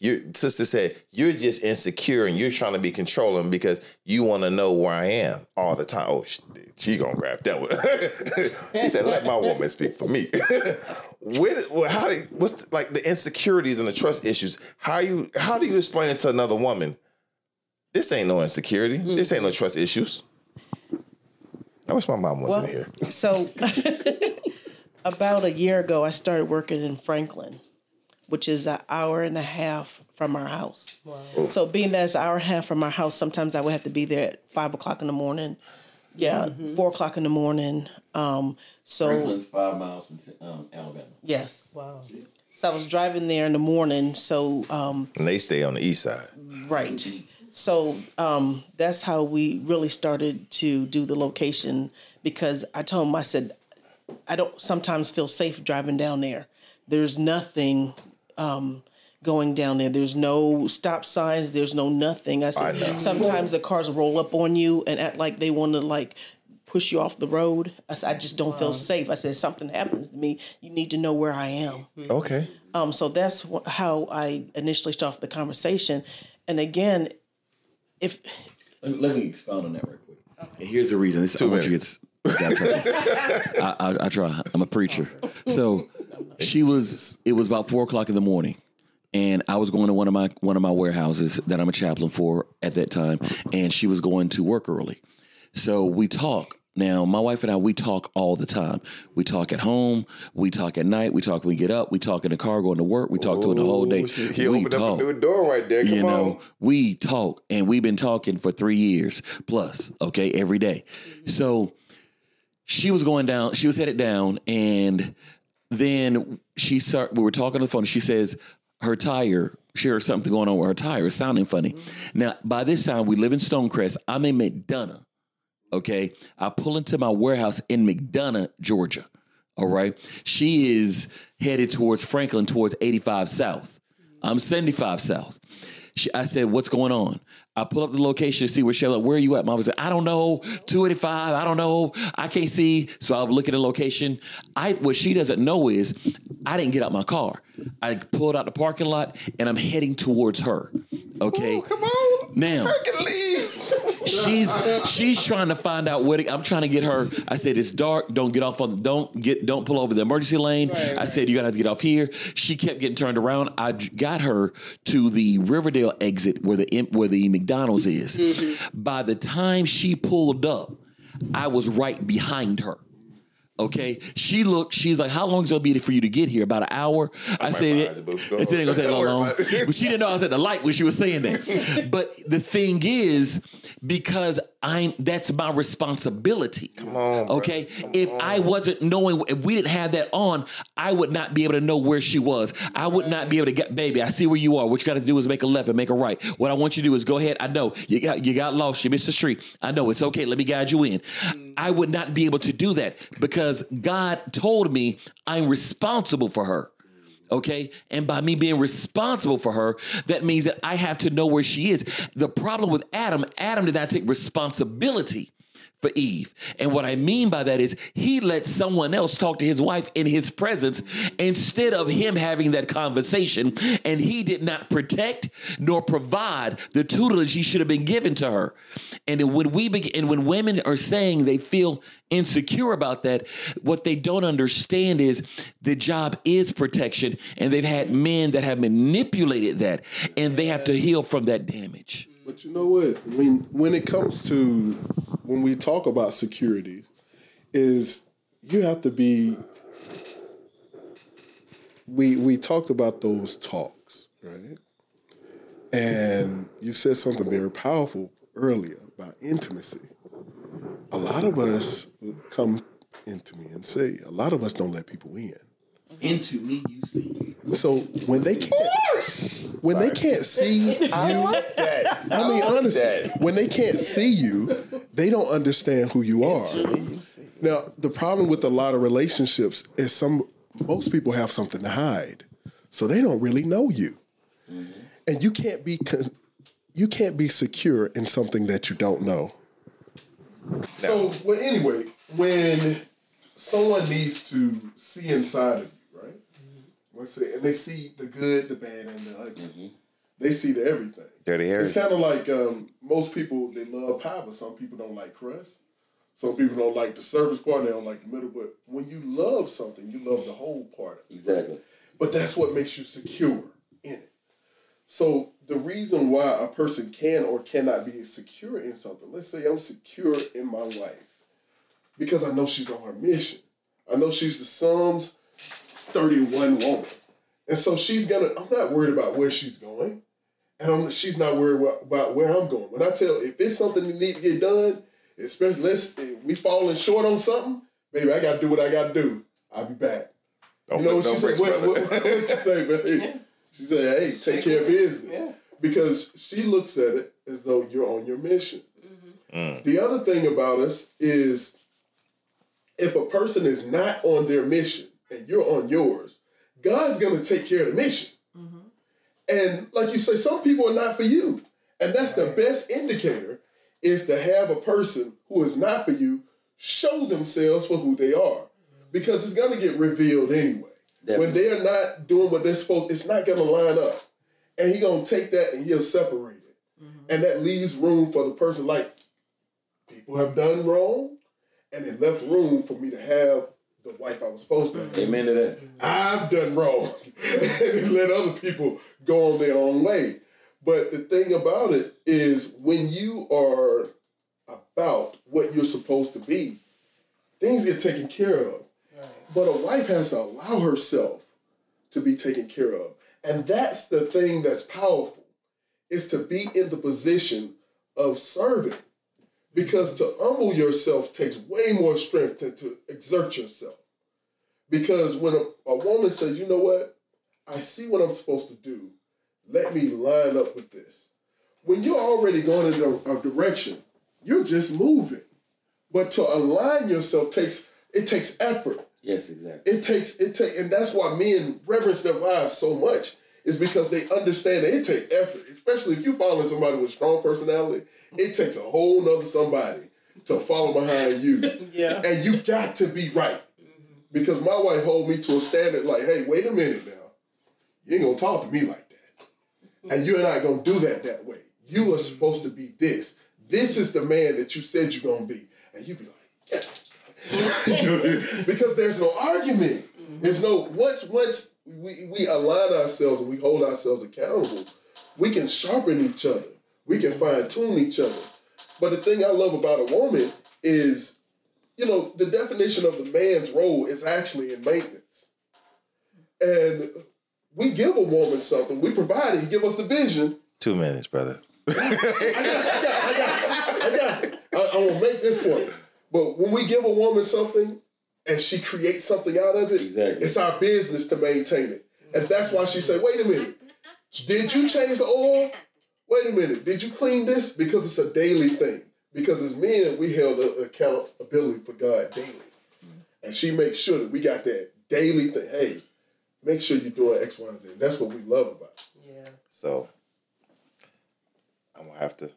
Your sister said you're just insecure and you're trying to be controlling because you want to know where I am all the time. Oh, she, she gonna grab that one. he said, "Let my woman speak for me." when, well, how do you, what's the, like the insecurities and the trust issues? How you how do you explain it to another woman? This ain't no insecurity. Hmm. This ain't no trust issues. I wish my mom wasn't Well, here. So, about a year ago, I started working in Franklin, which is an hour and a half from our house. Wow. So, being that it's an hour and a half from our house, sometimes I would have to be there at five o'clock in the morning. Yeah, four o'clock in the morning. Um, so Franklin's five miles from um, Alabama. yes, wow. So I was driving there in the morning. So um, And they stay on the east side. Right. So um, that's how we really started to do the location because I told him, I said, I don't sometimes feel safe driving down there. There's nothing um, going down there. There's no stop signs. There's no nothing. I said, I sometimes the cars roll up on you and act like they want to like push you off the road. I said, I just don't feel safe. I said, something happens to me. You need to know where I am. Okay. Um, so that's wh- how I initially started the conversation. And again, if Let me, let me expound on that real quick. And here's the reason. This, I want you to I, try. I, I, I try. I'm a preacher. So she was. It was about four o'clock in the morning, and I was going to one of my one of my warehouses that I'm a chaplain for at that time, and she was going to work early. So we talk. Now, my wife and I, we talk all the time. We talk at home. We talk at night. We talk when we get up. We talk in the car going to work. We talk to her the whole day. Oh, he we opened talk up a new door right there. Come you on. know, we talk and we've been talking for three years plus, okay, every day. So she was going down, she was headed down, and then she start we were talking on the phone. She says her tire, she heard something going on with her tire, it's sounding funny. Mm-hmm. Now, by this time, we live in Stonecrest. I'm in McDonough. Okay. I pull into my warehouse in McDonough, Georgia. All right. She is headed towards Franklin, towards 85 South. I'm 75 South. She, I said, What's going on? I pull up the location to see where Shelley, where are you at? Mom said, I don't know. 285. I don't know. I can't see. So I look at the location. I what she doesn't know is I didn't get out my car. I pulled out the parking lot and I'm heading towards her. Okay. Oh, come on. Now Hercules. she's she's trying to find out what I'm trying to get her. I said it's dark. Don't get off on. Don't get. Don't pull over the emergency lane. I said you're gonna have to get off here. She kept getting turned around. I got her to the Riverdale exit where the where the McDonald's is. Mm-hmm. By the time she pulled up, I was right behind her. Okay, she looked. She's like, "How long is it gonna be for you to get here? About an hour." I, said, "It, you, boo. Go it ain't gonna take Don't long." But she didn't know I was at the light when she was saying that. but the thing is, because I'm that's my responsibility. Come on, okay. if I wasn't knowing, if we didn't have that on, I would not be able to know where she was. I would not be able to get, baby. I see where you are. What you got to do is make a left and make a right. What I want you to do is go ahead. I know you got you got lost. You missed the street. I know it's okay. Let me guide you in. Mm. I would not be able to do that because God told me I'm responsible for her. Okay. And by me being responsible for her, that means that I have to know where she is. The problem with Adam, Adam did not take responsibility for Eve. And what I mean by that is he let someone else talk to his wife in his presence instead of him having that conversation. And he did not protect nor provide the tutelage he should have been given to her. And when we begin, and when women are saying they feel insecure about that, what they don't understand is the job is protection. And they've had men that have manipulated that and they have to heal from that damage. But you know what? Mean, when it comes to when we talk about security, is you have to be. We we talked about those talks, right? And you said something very powerful earlier about intimacy. A lot of us come into me and say, a lot of us don't let people in. Into me, you see. So when they can't, when they can't see you, I like that. I mean, like honestly, that. when they can't see you, they don't understand who you are. Now, the problem with a lot of relationships is some most people have something to hide, so they don't really know you, mm-hmm. and you can't be you can't be secure in something that you don't know. So, well, anyway, when someone needs to see inside of you, right? Mm-hmm. Let's say, and they see the good, the bad, and the ugly. Mm-hmm. They see the everything. Dirty Harry. It's kind of like um, most people they love pie, but some people don't like crust. Some people don't like the surface part, they don't like the middle. But when you love something, you love the whole part of it. Exactly. But that's what makes you secure in it. So the reason why a person can or cannot be secure in something, let's say I'm secure in my wife because I know she's on her mission. I know she's the Psalms 31 woman. And so she's gonna, I'm not worried about where she's going. And I'm, she's not worried about, about where I'm going. When I tell, if it's something that need to get done, especially let's if we falling short on something, baby, I gotta do what I gotta do. I'll be back. Don't You know what flip she no said? bricks, What, what, what did she say, babe? She said, "Hey, take care of business," because she looks at it as though you're on your mission. The other thing about us is, if a person is not on their mission and you're on yours, God's gonna take care of the mission. And like you say, some people are not for you, and that's the best indicator is to have a person who is not for you show themselves for who they are, because it's gonna get revealed anyway. When they're not doing what they're supposed, it's not gonna line up. And he gonna take that and he'll separate it. Mm-hmm. And that leaves room for the person like people have done wrong, and it left room for me to have the wife I was supposed to. Amen to that. I've done wrong and let other people go on their own way. But the thing about it is when you are about what you're supposed to be, things get taken care of. But a wife has to allow herself to be taken care of. And that's the thing that's powerful is to be in the position of serving. Because to humble yourself takes way more strength than to exert yourself. Because when a, a woman says, you know what, I see what I'm supposed to do, let me line up with this. When you're already going in a, a direction, you're just moving. But to align yourself takes it takes effort. Yes, exactly. It takes it take, and that's why men reverence their wives so much. Is because they understand that it takes effort, especially if you're following somebody with strong personality. It takes a whole nother somebody to follow behind you. Yeah. And you got to be right. Because my wife hold me to a standard like, hey, wait a minute now. You ain't gonna talk to me like that. And you're not gonna do that that way. You are supposed to be this. This is the man that you said you're gonna be. And you be like, yeah. because there's no argument. There's no once once we, we align ourselves and we hold ourselves accountable, we can sharpen each other. We can fine tune each other. But the thing I love about a woman is, you know, the definition of the man's role is actually in maintenance. And we give a woman something, we provide it, he give us the vision. Two minutes, brother. I got it, I got it, I got it, I got it. I, I will make this point. But when we give a woman something and she creates something out of it, Exactly. it's our business to maintain it. And that's why she said, wait a minute, did you change the oil? Wait a minute, did you clean this? Because it's a daily thing. Because as men, we held a- accountability for God daily. And she makes sure that we got that daily thing. Hey, make sure you're doing X, Y, and Z. That's what we love about it. Yeah. So I'm gonna have to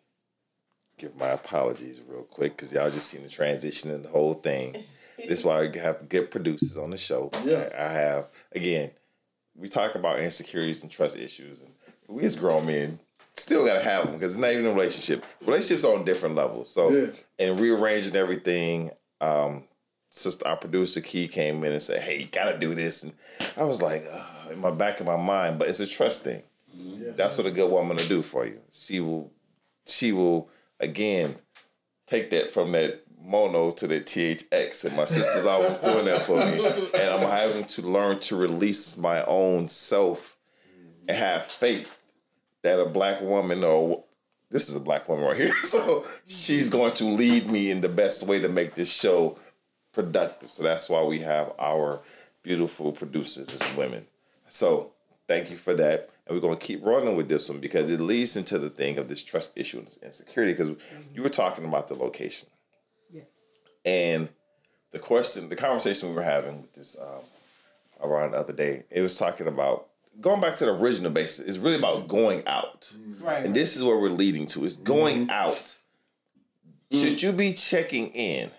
give my apologies real quick because y'all just seen the transition and the whole thing. this is why I have good producers on the show. Yeah. I, I have again. We talk about insecurities and trust issues, and we as grown men still gotta have them because it's not even a relationship. Relationships are on different levels. So Yeah. and rearranging everything. Um, sister, our producer Key came in and said, "Hey, you gotta do this," and I was like, Ugh, in my back of my mind, but it's a trust thing. Yeah. That's what a good woman will do for you. She will, she will again take that from that mono to the THX, and my sister's always doing that for me. And I'm having to learn to release my own self and have faith that a black woman or this is a black woman right here, so she's going to lead me in the best way to make this show productive. So that's why we have our beautiful producers as women. So thank you for that. And we're going to keep rolling with this one because it leads into the thing of this trust issue and insecurity. Because you were talking about the location Yes. and the question, the conversation we were having with this um, around the other day, it was talking about going back to the original basis. It's really about going out, mm-hmm. Right. and this is where we're leading to. Is going mm-hmm. out. Mm. Should you be checking in?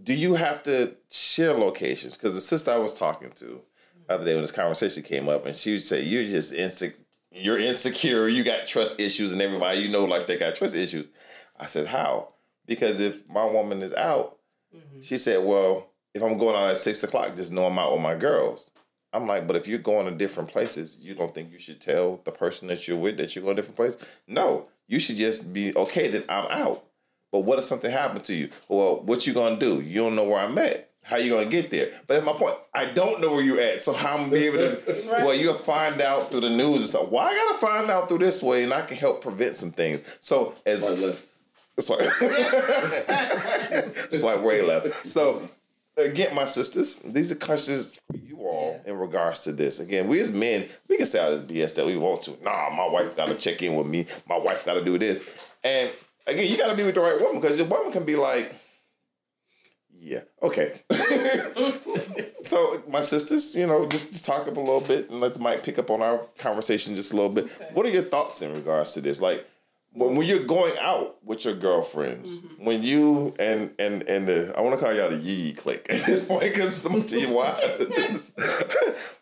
Do you have to share locations? Because the sister I was talking to the other day when this conversation came up, and she would say, "You're just insecure. You're insecure. You got trust issues, and everybody you know like they got trust issues." I said, "How?" Because if my woman is out, mm-hmm. she said, "Well, if I'm going out at six o'clock, just know I'm out with my girls." I'm like, "But if you're going to different places, you don't think you should tell the person that you're with that you're going to different places? No, you should just be okay that I'm out." But what if something happened to you? Well, what you gonna do? You don't know where I'm at. How you gonna get there? But that's my point. I don't know where you're at. So how I'm gonna be able to? Well, you'll find out through the news and stuff. Why I gotta find out through this way, and I can help prevent some things. So as swipe, swipe way left. So again, my sisters, these are questions for you all in regards to this. Again, we as men, we can say all this BS that we want to. Nah, my wife got to check in with me. My wife got to do this. And again, you got to be with the right woman because the woman can be like, yeah, okay. so my sisters, you know, just, just talk up a little bit and let the mic pick up on our conversation just a little bit. What are your thoughts in regards to this? Like when, when you're going out with your girlfriends, mm-hmm. when you and and and the I want to call y'all the Yee clique at this point because I'm gonna tell you why.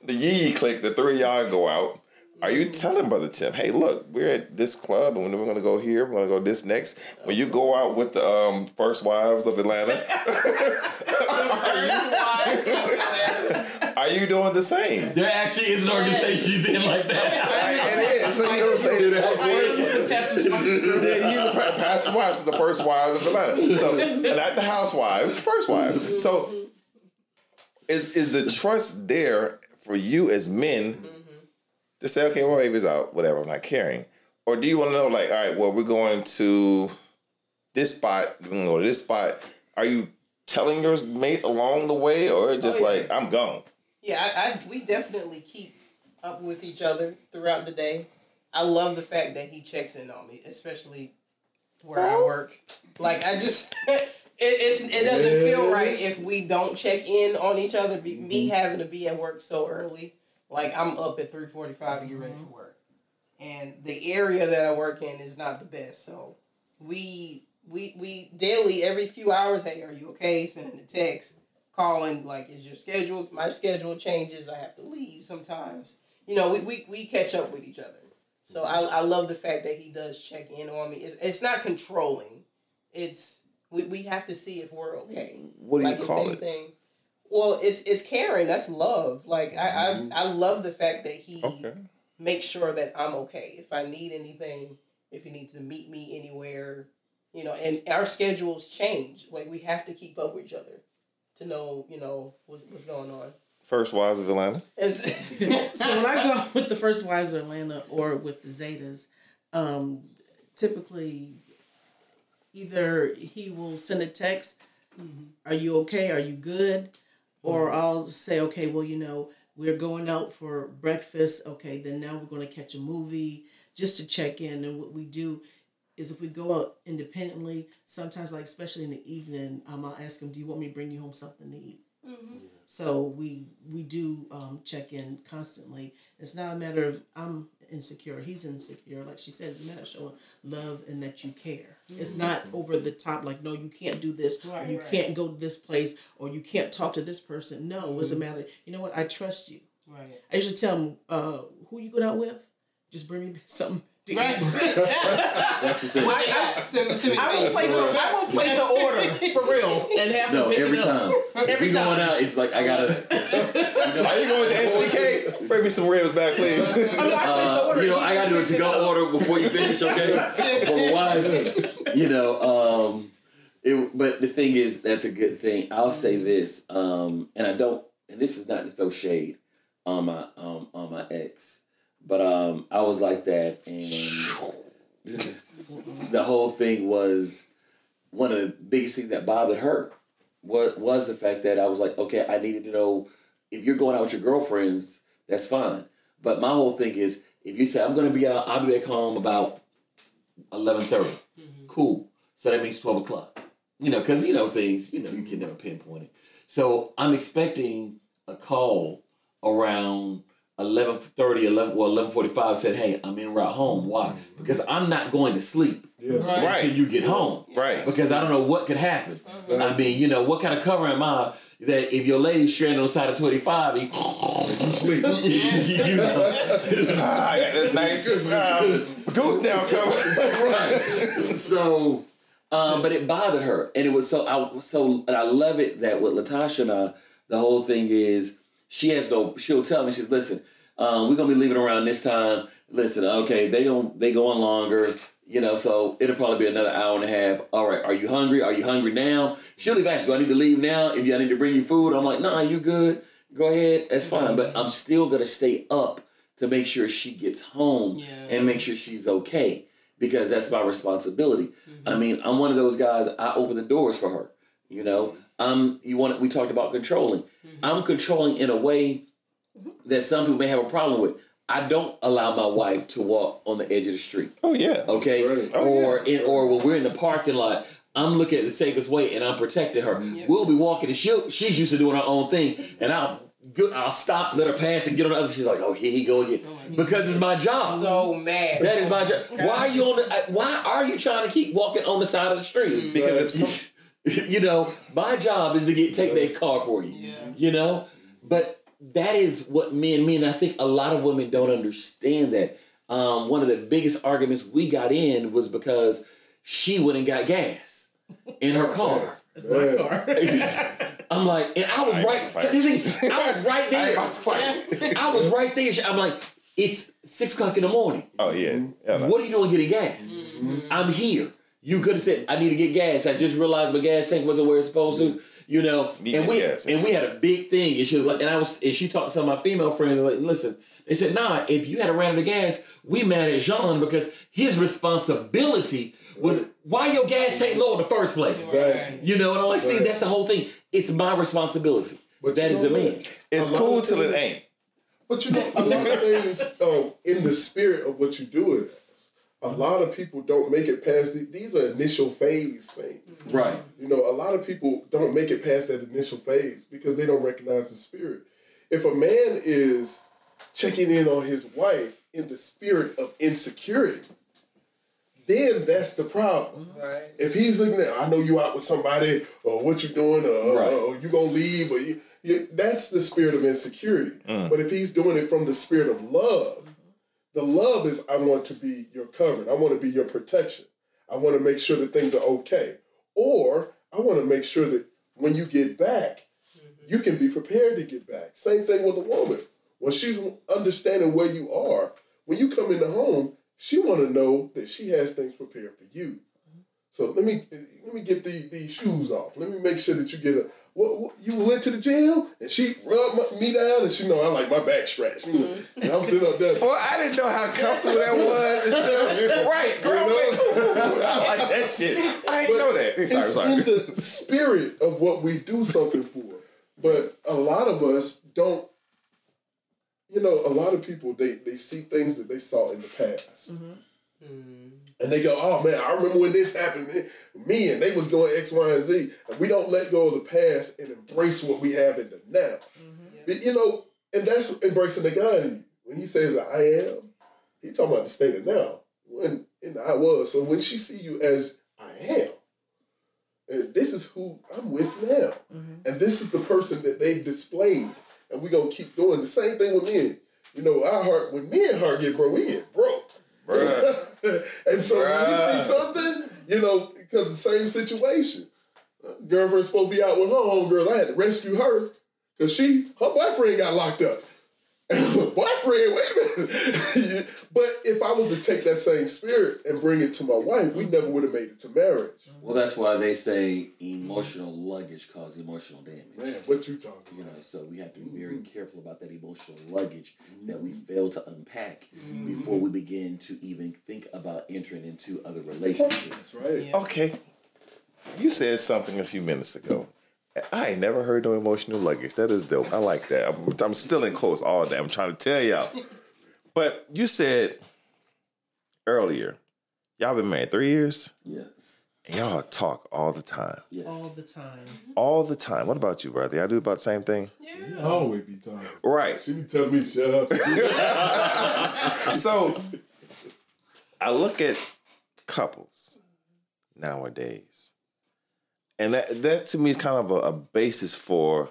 the Yee Yee clique, the three y'all go out. Are you telling Brother Tim, hey, look, we're at this club and we're gonna go here, we're gonna go this next. When you go out with the um, first wives of Atlanta, are you are you doing the same? There actually is an organization she's in like that. it is. So you know what I'm saying? Yeah, he's the pa- pastor's wives, the first wives of Atlanta. So, and not the housewives, the first wives. So, is, is the trust there for you as men to say, okay, well, baby's out, whatever, I'm not caring? Or do you want to know, like, all right, well, we're going to this spot, we're going to go to this spot. Are you telling your mate along the way, or oh, just Oh, yeah. like, I'm gone? Yeah, I, I we definitely keep up with each other throughout the day. I love the fact that he checks in on me, especially where I work. Like I just it, it's it doesn't feel right if we don't check in on each other. Be, me mm-hmm. having to be at work so early, like I'm up at three forty five to get ready for mm-hmm. work, and the area that I work in is not the best. So we we we daily every few hours. Hey, are you okay? Sending a text calling like is your schedule my schedule changes i have to leave sometimes you know we, we, we catch up with each other So I, I love the fact that he does check in on me. It's, it's not controlling. It's we, we have to see if we're okay. What do you Like, if call it? Anything- Well, it's it's caring. That's love. Like I I, I love the fact that he Okay. makes sure that I'm okay. If I need anything, if he needs to meet me anywhere, you know, and our schedules change. Like we have to keep up with each other to know, you know, what's, what's going on. First Wives of Atlanta. So when I go with the first wives of Atlanta or with the Zetas, um, typically either he will send a text, "Are you okay? Are you good?" Or I'll say, "Okay, well, you know, we're going out for breakfast. Okay, then now we're going to catch a movie just to check in." And what we do is if we go out independently, sometimes like especially in the evening, um, I'll ask him, "Do you want me to bring you home something to eat?" So we we do um, check in constantly. It's not a matter of I'm insecure, he's insecure. Like she says, it's a matter of showing love and that you care. Mm-hmm. It's not mm-hmm. over the top. Like no, you can't do this, or you right. can't go to this place, or you can't talk to this person. No, it's a mm-hmm. matter. You know what? I trust you. right. I usually tell them, uh, who you going out with? Just bring me something. to. Right. That's the thing. I, I, send send I will the place a. I will place an order for real and have No, them pick every time. Every we going time. out, it's like I gotta. You know, Are you going to SDK? Bring me some ribs back, please. I mean, I place an uh, you know, I gotta do a just to-go order before you finish, okay? For my wife. You know, um, it, but the thing is, that's a good thing. I'll say this, um, and I don't, and this is not to throw shade on my um, on my ex, but um, I was like that, and the whole thing was one of the biggest things that bothered her was was the fact that I was like, okay, I needed to know if you're going out with your girlfriends, that's fine. But my whole thing is, if you say I'm going to be out, I'll be back home about eleven mm-hmm. Cool. So that means twelve o'clock. You know, because you know things. You know, you can never pinpoint it. So I'm expecting a call around 11.30, 11, well, 11.45 said, hey, I'm en route home. Why? Mm-hmm. Because I'm not going to sleep Right. until you get home. Right. Because I don't know what could happen. Mm-hmm. I mean, you know, what kind of cover am I that if your lady's stranded on side of 25, he, You sleep. you know. Ah, I got this nice um, goose down cover. right. So, um, but it bothered her, and it was so. I so, and I love it that with Latasha and I, the whole thing is she has no. She'll tell me, she's listen. Um, we're gonna be leaving around this time. Listen, okay, they gon' they going longer. You know, so it'll probably be another hour and a half. All right, are you hungry? Are you hungry now? She'll even ask, do I need to leave now? If I need to bring you food, I'm like, nah, you good. Go ahead, that's fine. But I'm still gonna stay up to make sure she gets home Yeah. and make sure she's okay because that's my responsibility. I mean, I'm one of those guys. I open the doors for her. You know, um, you want we talked about controlling. I'm controlling in a way that some people may have a problem with. I don't allow my wife to walk on the edge of the street. Oh yeah. Okay, right. Oh, or in, or when we're in the parking lot. I'm looking at the safest way, and I'm protecting her. We'll be walking, and she'll, she's used to doing her own thing, and I'll go, I'll stop, let her pass, and get on the other. She's like, "Oh, here he go again," because it's my job. So mad. That is my job. Why are you on the? uh, Why are you trying to keep walking on the side of the street? Because if some, you know, my job is to get take that car for you. Yeah. You know, but that is what men mean. I think a lot of women don't understand that. Um, one of the biggest arguments we got in was because she went and got gas in her car. That's my car. I'm like, and I was I right. gonna fight. thing, I was right I there. about to fight. I was right there. I'm like, it's six o'clock in the morning. Oh yeah. yeah. What are you doing getting gas? I'm here. You could have said, I need to get gas. I just realized my gas tank wasn't where it's supposed to. You know, Need and we get and we had a big thing. And she was like, and I was, and she talked to some of my female friends. Like, listen, they said, nah. If you had a ran out of gas, we mad at Jean because his responsibility was why your gas tank low in the first place. Right. You know, and I'm like, see, that's the whole thing. It's my responsibility. But that you is know a man. It's A cool of till it ain't. But you know, a lot of things um, in the spirit of what you do it as. A lot of people don't make it past the, these are initial phase things. Right. You know, a lot of people don't make it past that initial phase because they don't recognize the spirit. If a man is checking in on his wife in the spirit of insecurity, then that's the problem. Right. If he's looking at, I know you out with somebody, or what you doing, or, Right. or you gonna leave, or you, you, that's the spirit of insecurity. Mm. But if he's doing it from the spirit of love, The love is I want to be your covering. I want to be your protection. I want to make sure that things are okay. Or I want to make sure that when you get back, mm-hmm. you can be prepared to get back. Same thing with a woman. When she's understanding where you are, when you come into home, she want to know that she has things prepared for you. Mm-hmm. So let me let me get the these shoes off. Let me make sure that you get a. What, what you went to the gym and she rubbed my, me down and she know I like my back stretched. You mm-hmm. know, And I'm sitting up there. Boy, I didn't know how comfortable that was until right, girl. You know? I like that shit. I didn't know that. It's Sorry, sorry. in the spirit of what we do something for. But a lot of us don't. You know, a lot of people they they see things that they saw in the past, mm-hmm. Mm. and they go, "Oh man, I remember when this happened. Me and they was doing X, Y, and Z." And we don't let go of the past and embrace what we have in the now. Mm-hmm. But, you know, and that's embracing the God in you. When He says, "I am," He talking about the state of now. When in I was. So when she see you as I am, and this is who I'm with now. Mm-hmm. And this is the person that they've displayed. And we're gonna keep doing the same thing with men. You know, our heart when me and heart get broke, we get broke. Bruh. and so when we see something, you know, because the same situation. Girlfriend's supposed to be out with her homegirls. I had to rescue her because she her boyfriend got locked up. boyfriend, wait a minute. but if I was to take that same spirit and bring it to my wife, we never would have made it to marriage. Well, that's why they say emotional luggage causes emotional damage. Man, what you talking You know, so we have to be very careful about that emotional luggage that we mm-hmm. fail to unpack mm-hmm. before we begin to even think about entering into other relationships. That's right. Okay. You said something a few minutes ago. I ain't never heard no emotional luggage. That is dope. I like that. I'm, I'm still in quotes all day. I'm trying to tell y'all. But you said earlier, y'all been married three years, Yes. and y'all talk all the time. Yes. all the time. Mm-hmm. All the time. What about you, brother? Y'all do about the same thing? I always be talking. Right. She be telling me shut up. so I look at couples nowadays, and that, that to me is kind of a, a basis for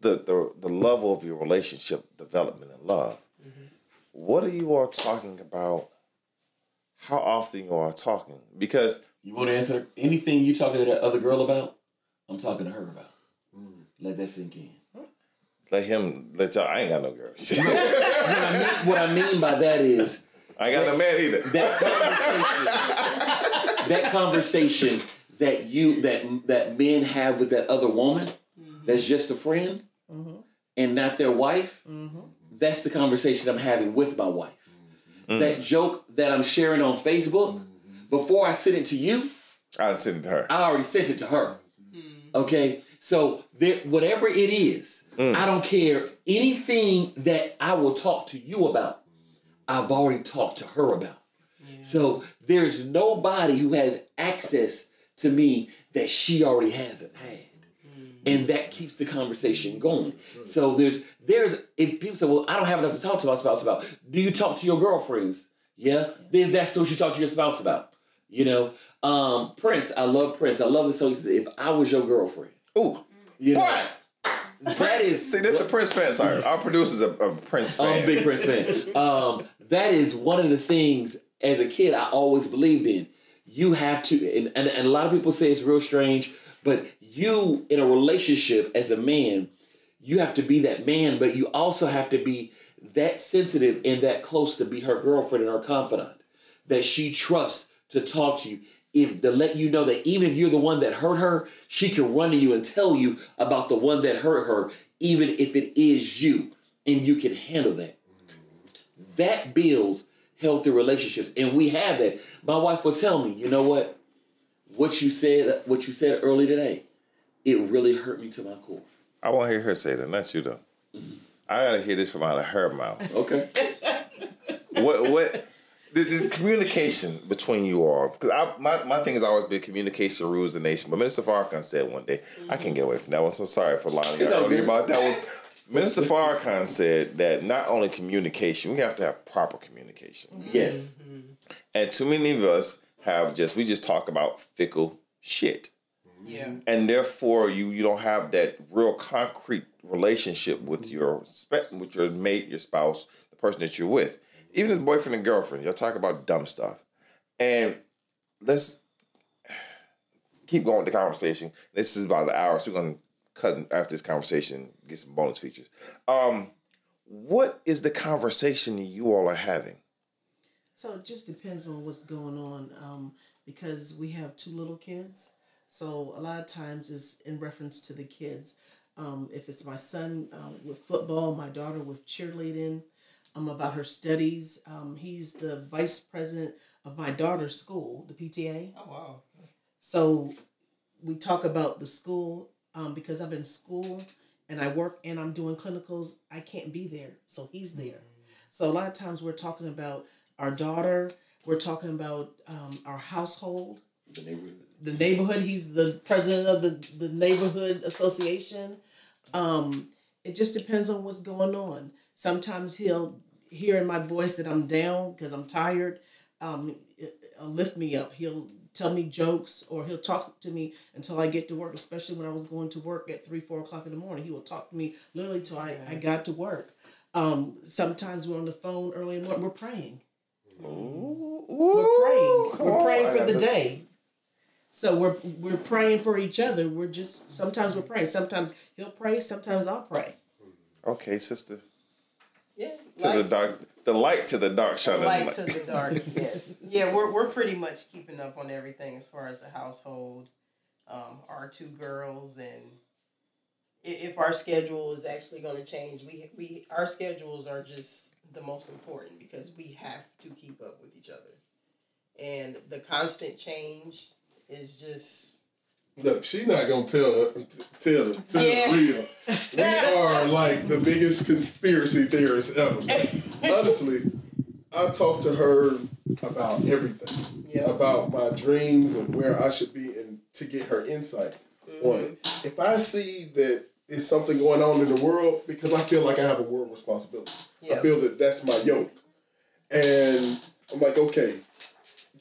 the, the the level of your relationship development and love. Mm-hmm. What are you all talking about? How often you are talking? Because You want to answer anything you talking to that other girl about? I'm talking to her about. Mm. Let that sink in. let him let y'all. I ain't got no girl. What I mean, what I mean by that is I ain't got no man either. that conversation, that conversation that you that that men have with that other woman, mm-hmm. that's just a friend, mm-hmm. and not their wife. Mm-hmm. That's the conversation I'm having with my wife. That joke that I'm sharing on Facebook, before I send it to you, I sent it to her. I already sent it to her. Okay, so there, whatever it is, mm. I don't care anything that I will talk to you about. I've already talked to her about. So there's nobody who has access to me that she already hasn't had. And that keeps the conversation going. So there's there's if people say, Well, I don't have enough to talk to my spouse about. Do you talk to your girlfriends? Yeah. Then that's what you talk to your spouse about. You know? Um, Prince, I love Prince. I love the song. He says, if I was your girlfriend. Ooh, You know, what? that is See, that's the Prince fan. Sorry, our producer's a, a Prince fan. I'm a big Prince fan. Um, that is one of the things as a kid I always believed in. You have to, and, and, and a lot of people say it's real strange, but you in a relationship as a man, you have to be that man, but you also have to be that sensitive and that close to be her girlfriend and her confidant that she trusts to talk to you. If to let you know that even if you're the one that hurt her, she can run to you and tell you about the one that hurt her, even if it is you, and you can handle that. That builds healthy relationships, and we have that. My wife will tell me, you know what? What you said, what you said early today, it really hurt me to my core. I want to hear her say that, not you though. I gotta hear this from out of her mouth. Okay. what what the, the communication between you all? Because I my, my thing has always been communication rules the nation. But Minister Farrakhan said one day, I can't get away from that one. So sorry for lying It's all earlier about that one. Minister Farrakhan said that not only communication, we have to have proper communication. Mm-hmm. Yes. Mm-hmm. And too many of us have just we just talk about fickle shit. Yeah. and therefore you you don't have that real concrete relationship with mm-hmm. your spe- with your mate, your spouse, the person that you're with. even as boyfriend and girlfriend, y'all talk about dumb stuff. And let's keep going with the conversation. This is about the hour, so we're gonna cut after this conversation, get some bonus features. Um, what is the conversation you all are having? So it just depends on what's going on um, because we have two little kids. So a lot of times it's in reference to the kids. Um, if it's my son um, with football, my daughter with cheerleading, um, about her studies. Um, he's the vice president of my daughter's school, the PTA. Oh wow. So we talk about the school um, because I'm in school and I work and I'm doing clinicals. I can't be there, so he's there. So a lot of times we're talking about our daughter. We're talking about um, our household, The neighborhood. the neighborhood. He's the president of the the neighborhood association. Um, it just depends on what's going on. Sometimes he'll hear in my voice that I'm down because I'm tired. Um, lift me up. He'll tell me jokes or he'll talk to me until I get to work. Especially when I was going to work at three, four o'clock in the morning, he will talk to me literally till I, I got to work. Um, sometimes we're on the phone early in the morning. We're praying. We're praying. we're praying I for got the this. day. So we're we're praying for each other. We're just sometimes we're praying. Sometimes he'll pray. Sometimes I'll pray. Okay, sister. Yeah. To the light- dark, the light to the dark side of the light night. to the dark. yes. Yeah, we're we're pretty much keeping up on everything as far as the household. Um, our two girls and if our schedule is actually going to change, we we our schedules are just the most important because we have to keep up with each other, and the constant change is just Look, she not gonna tell tell tell Yeah. real. We are like the biggest conspiracy theorists ever. Honestly, I talk to her about everything, Yeah. about my dreams and where I should be, and to get her insight on it. Mm-hmm. If I see that it's something going on in the world, because I feel like I have a world responsibility. I feel that that's my yoke, and I'm like, okay,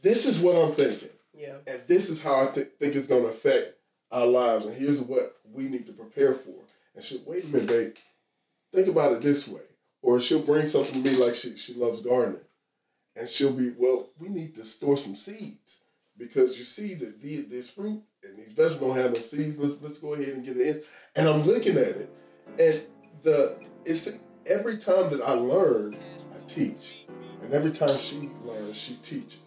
this is what I'm thinking yeah and this is how I th- think it's going to affect our lives, and here's what we need to prepare for. And she'll wait a minute, babe. Think about it this way, or she'll bring something to me like she she loves gardening, and she'll be, well, we need to store some seeds because you see that the, this fruit and these vegetables don't have no seeds. Let's let's go ahead and get it in. And I'm looking at it, and the it's every time that I learn, I teach, and every time she learns, she teaches.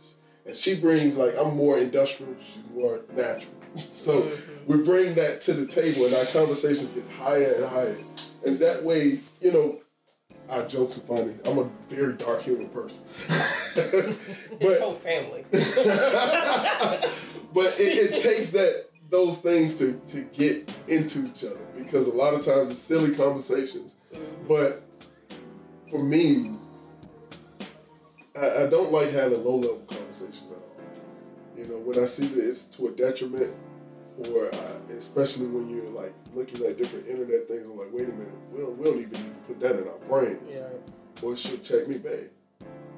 And she brings like I'm more industrial, she's more natural. So mm-hmm. we bring that to the table, and our conversations get higher and higher. And that way, you know, our jokes are funny. I'm a very dark human person, but whole family. but it, it takes that those things to to get into each other because a lot of times it's silly conversations. Mm-hmm. But for me, I, I don't like having low level conversations at all. You know, when I see that it's to a detriment, or uh, especially when you're like looking at different internet things, I'm like, wait a minute, we don't, we don't even need to put that in our brains. yeah. Or she'll check me, babe.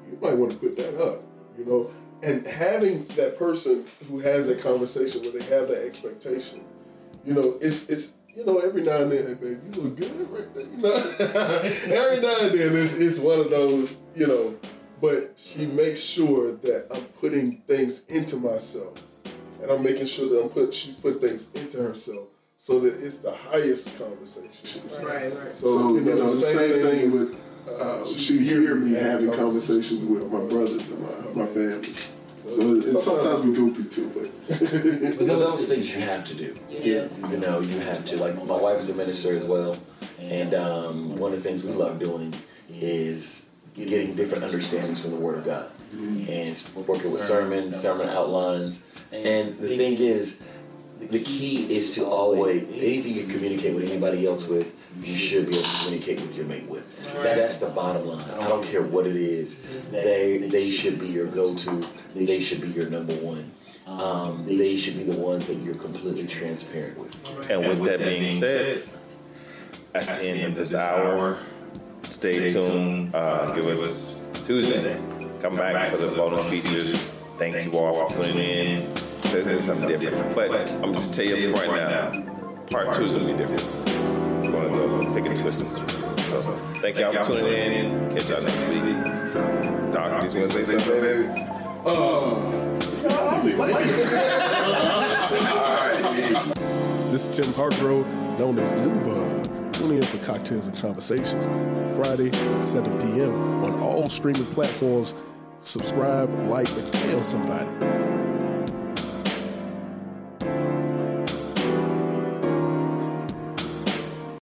You might want to put that up, you know. And having that person who has that conversation where they have that expectation, you know, it's it's you know every now and then, hey, babe, you look good right there, you know. every now and then, it's it's one of those, you know. But she makes sure that I'm putting things into myself, and I'm making sure that I'm put she's put things into herself, so that it's the highest conversation. Right, right. So, you know, the same, thing with uh, she hear me having conversations with my brothers and my, my family. So and sometimes we goofy too, but But those things you have to do. Yeah. You know, you have to. Like my wife is a minister as well, and um, one of the things we love doing is getting different understandings from the Word of God, mm-hmm. and working with sermons, sermon outlines. And the thing is, the key is to always anything you communicate with anybody else with, you mm-hmm. should be able to communicate with your mate with. That's the bottom line. I don't care what it is. They they should be your go-to. They should be your number one. Um, um they should be the ones that you're completely transparent with. And with that being said, that's the end of this hour. Stay tuned. Uh, give us Tuesday. Come back for the bonus features. Thank you all for tuning in. There's gonna be something different. But I'm just tell you up front now, part two is gonna be different. We're gonna go take it twisted. So thank y'all for tuning in. Catch y'all next week. Doc, You want to say something, baby? This is Tim Hargrove, known as New Bud. Tune in for cocktails and conversations. Friday, 7 p.m. on all streaming platforms. Subscribe, like, and tell somebody.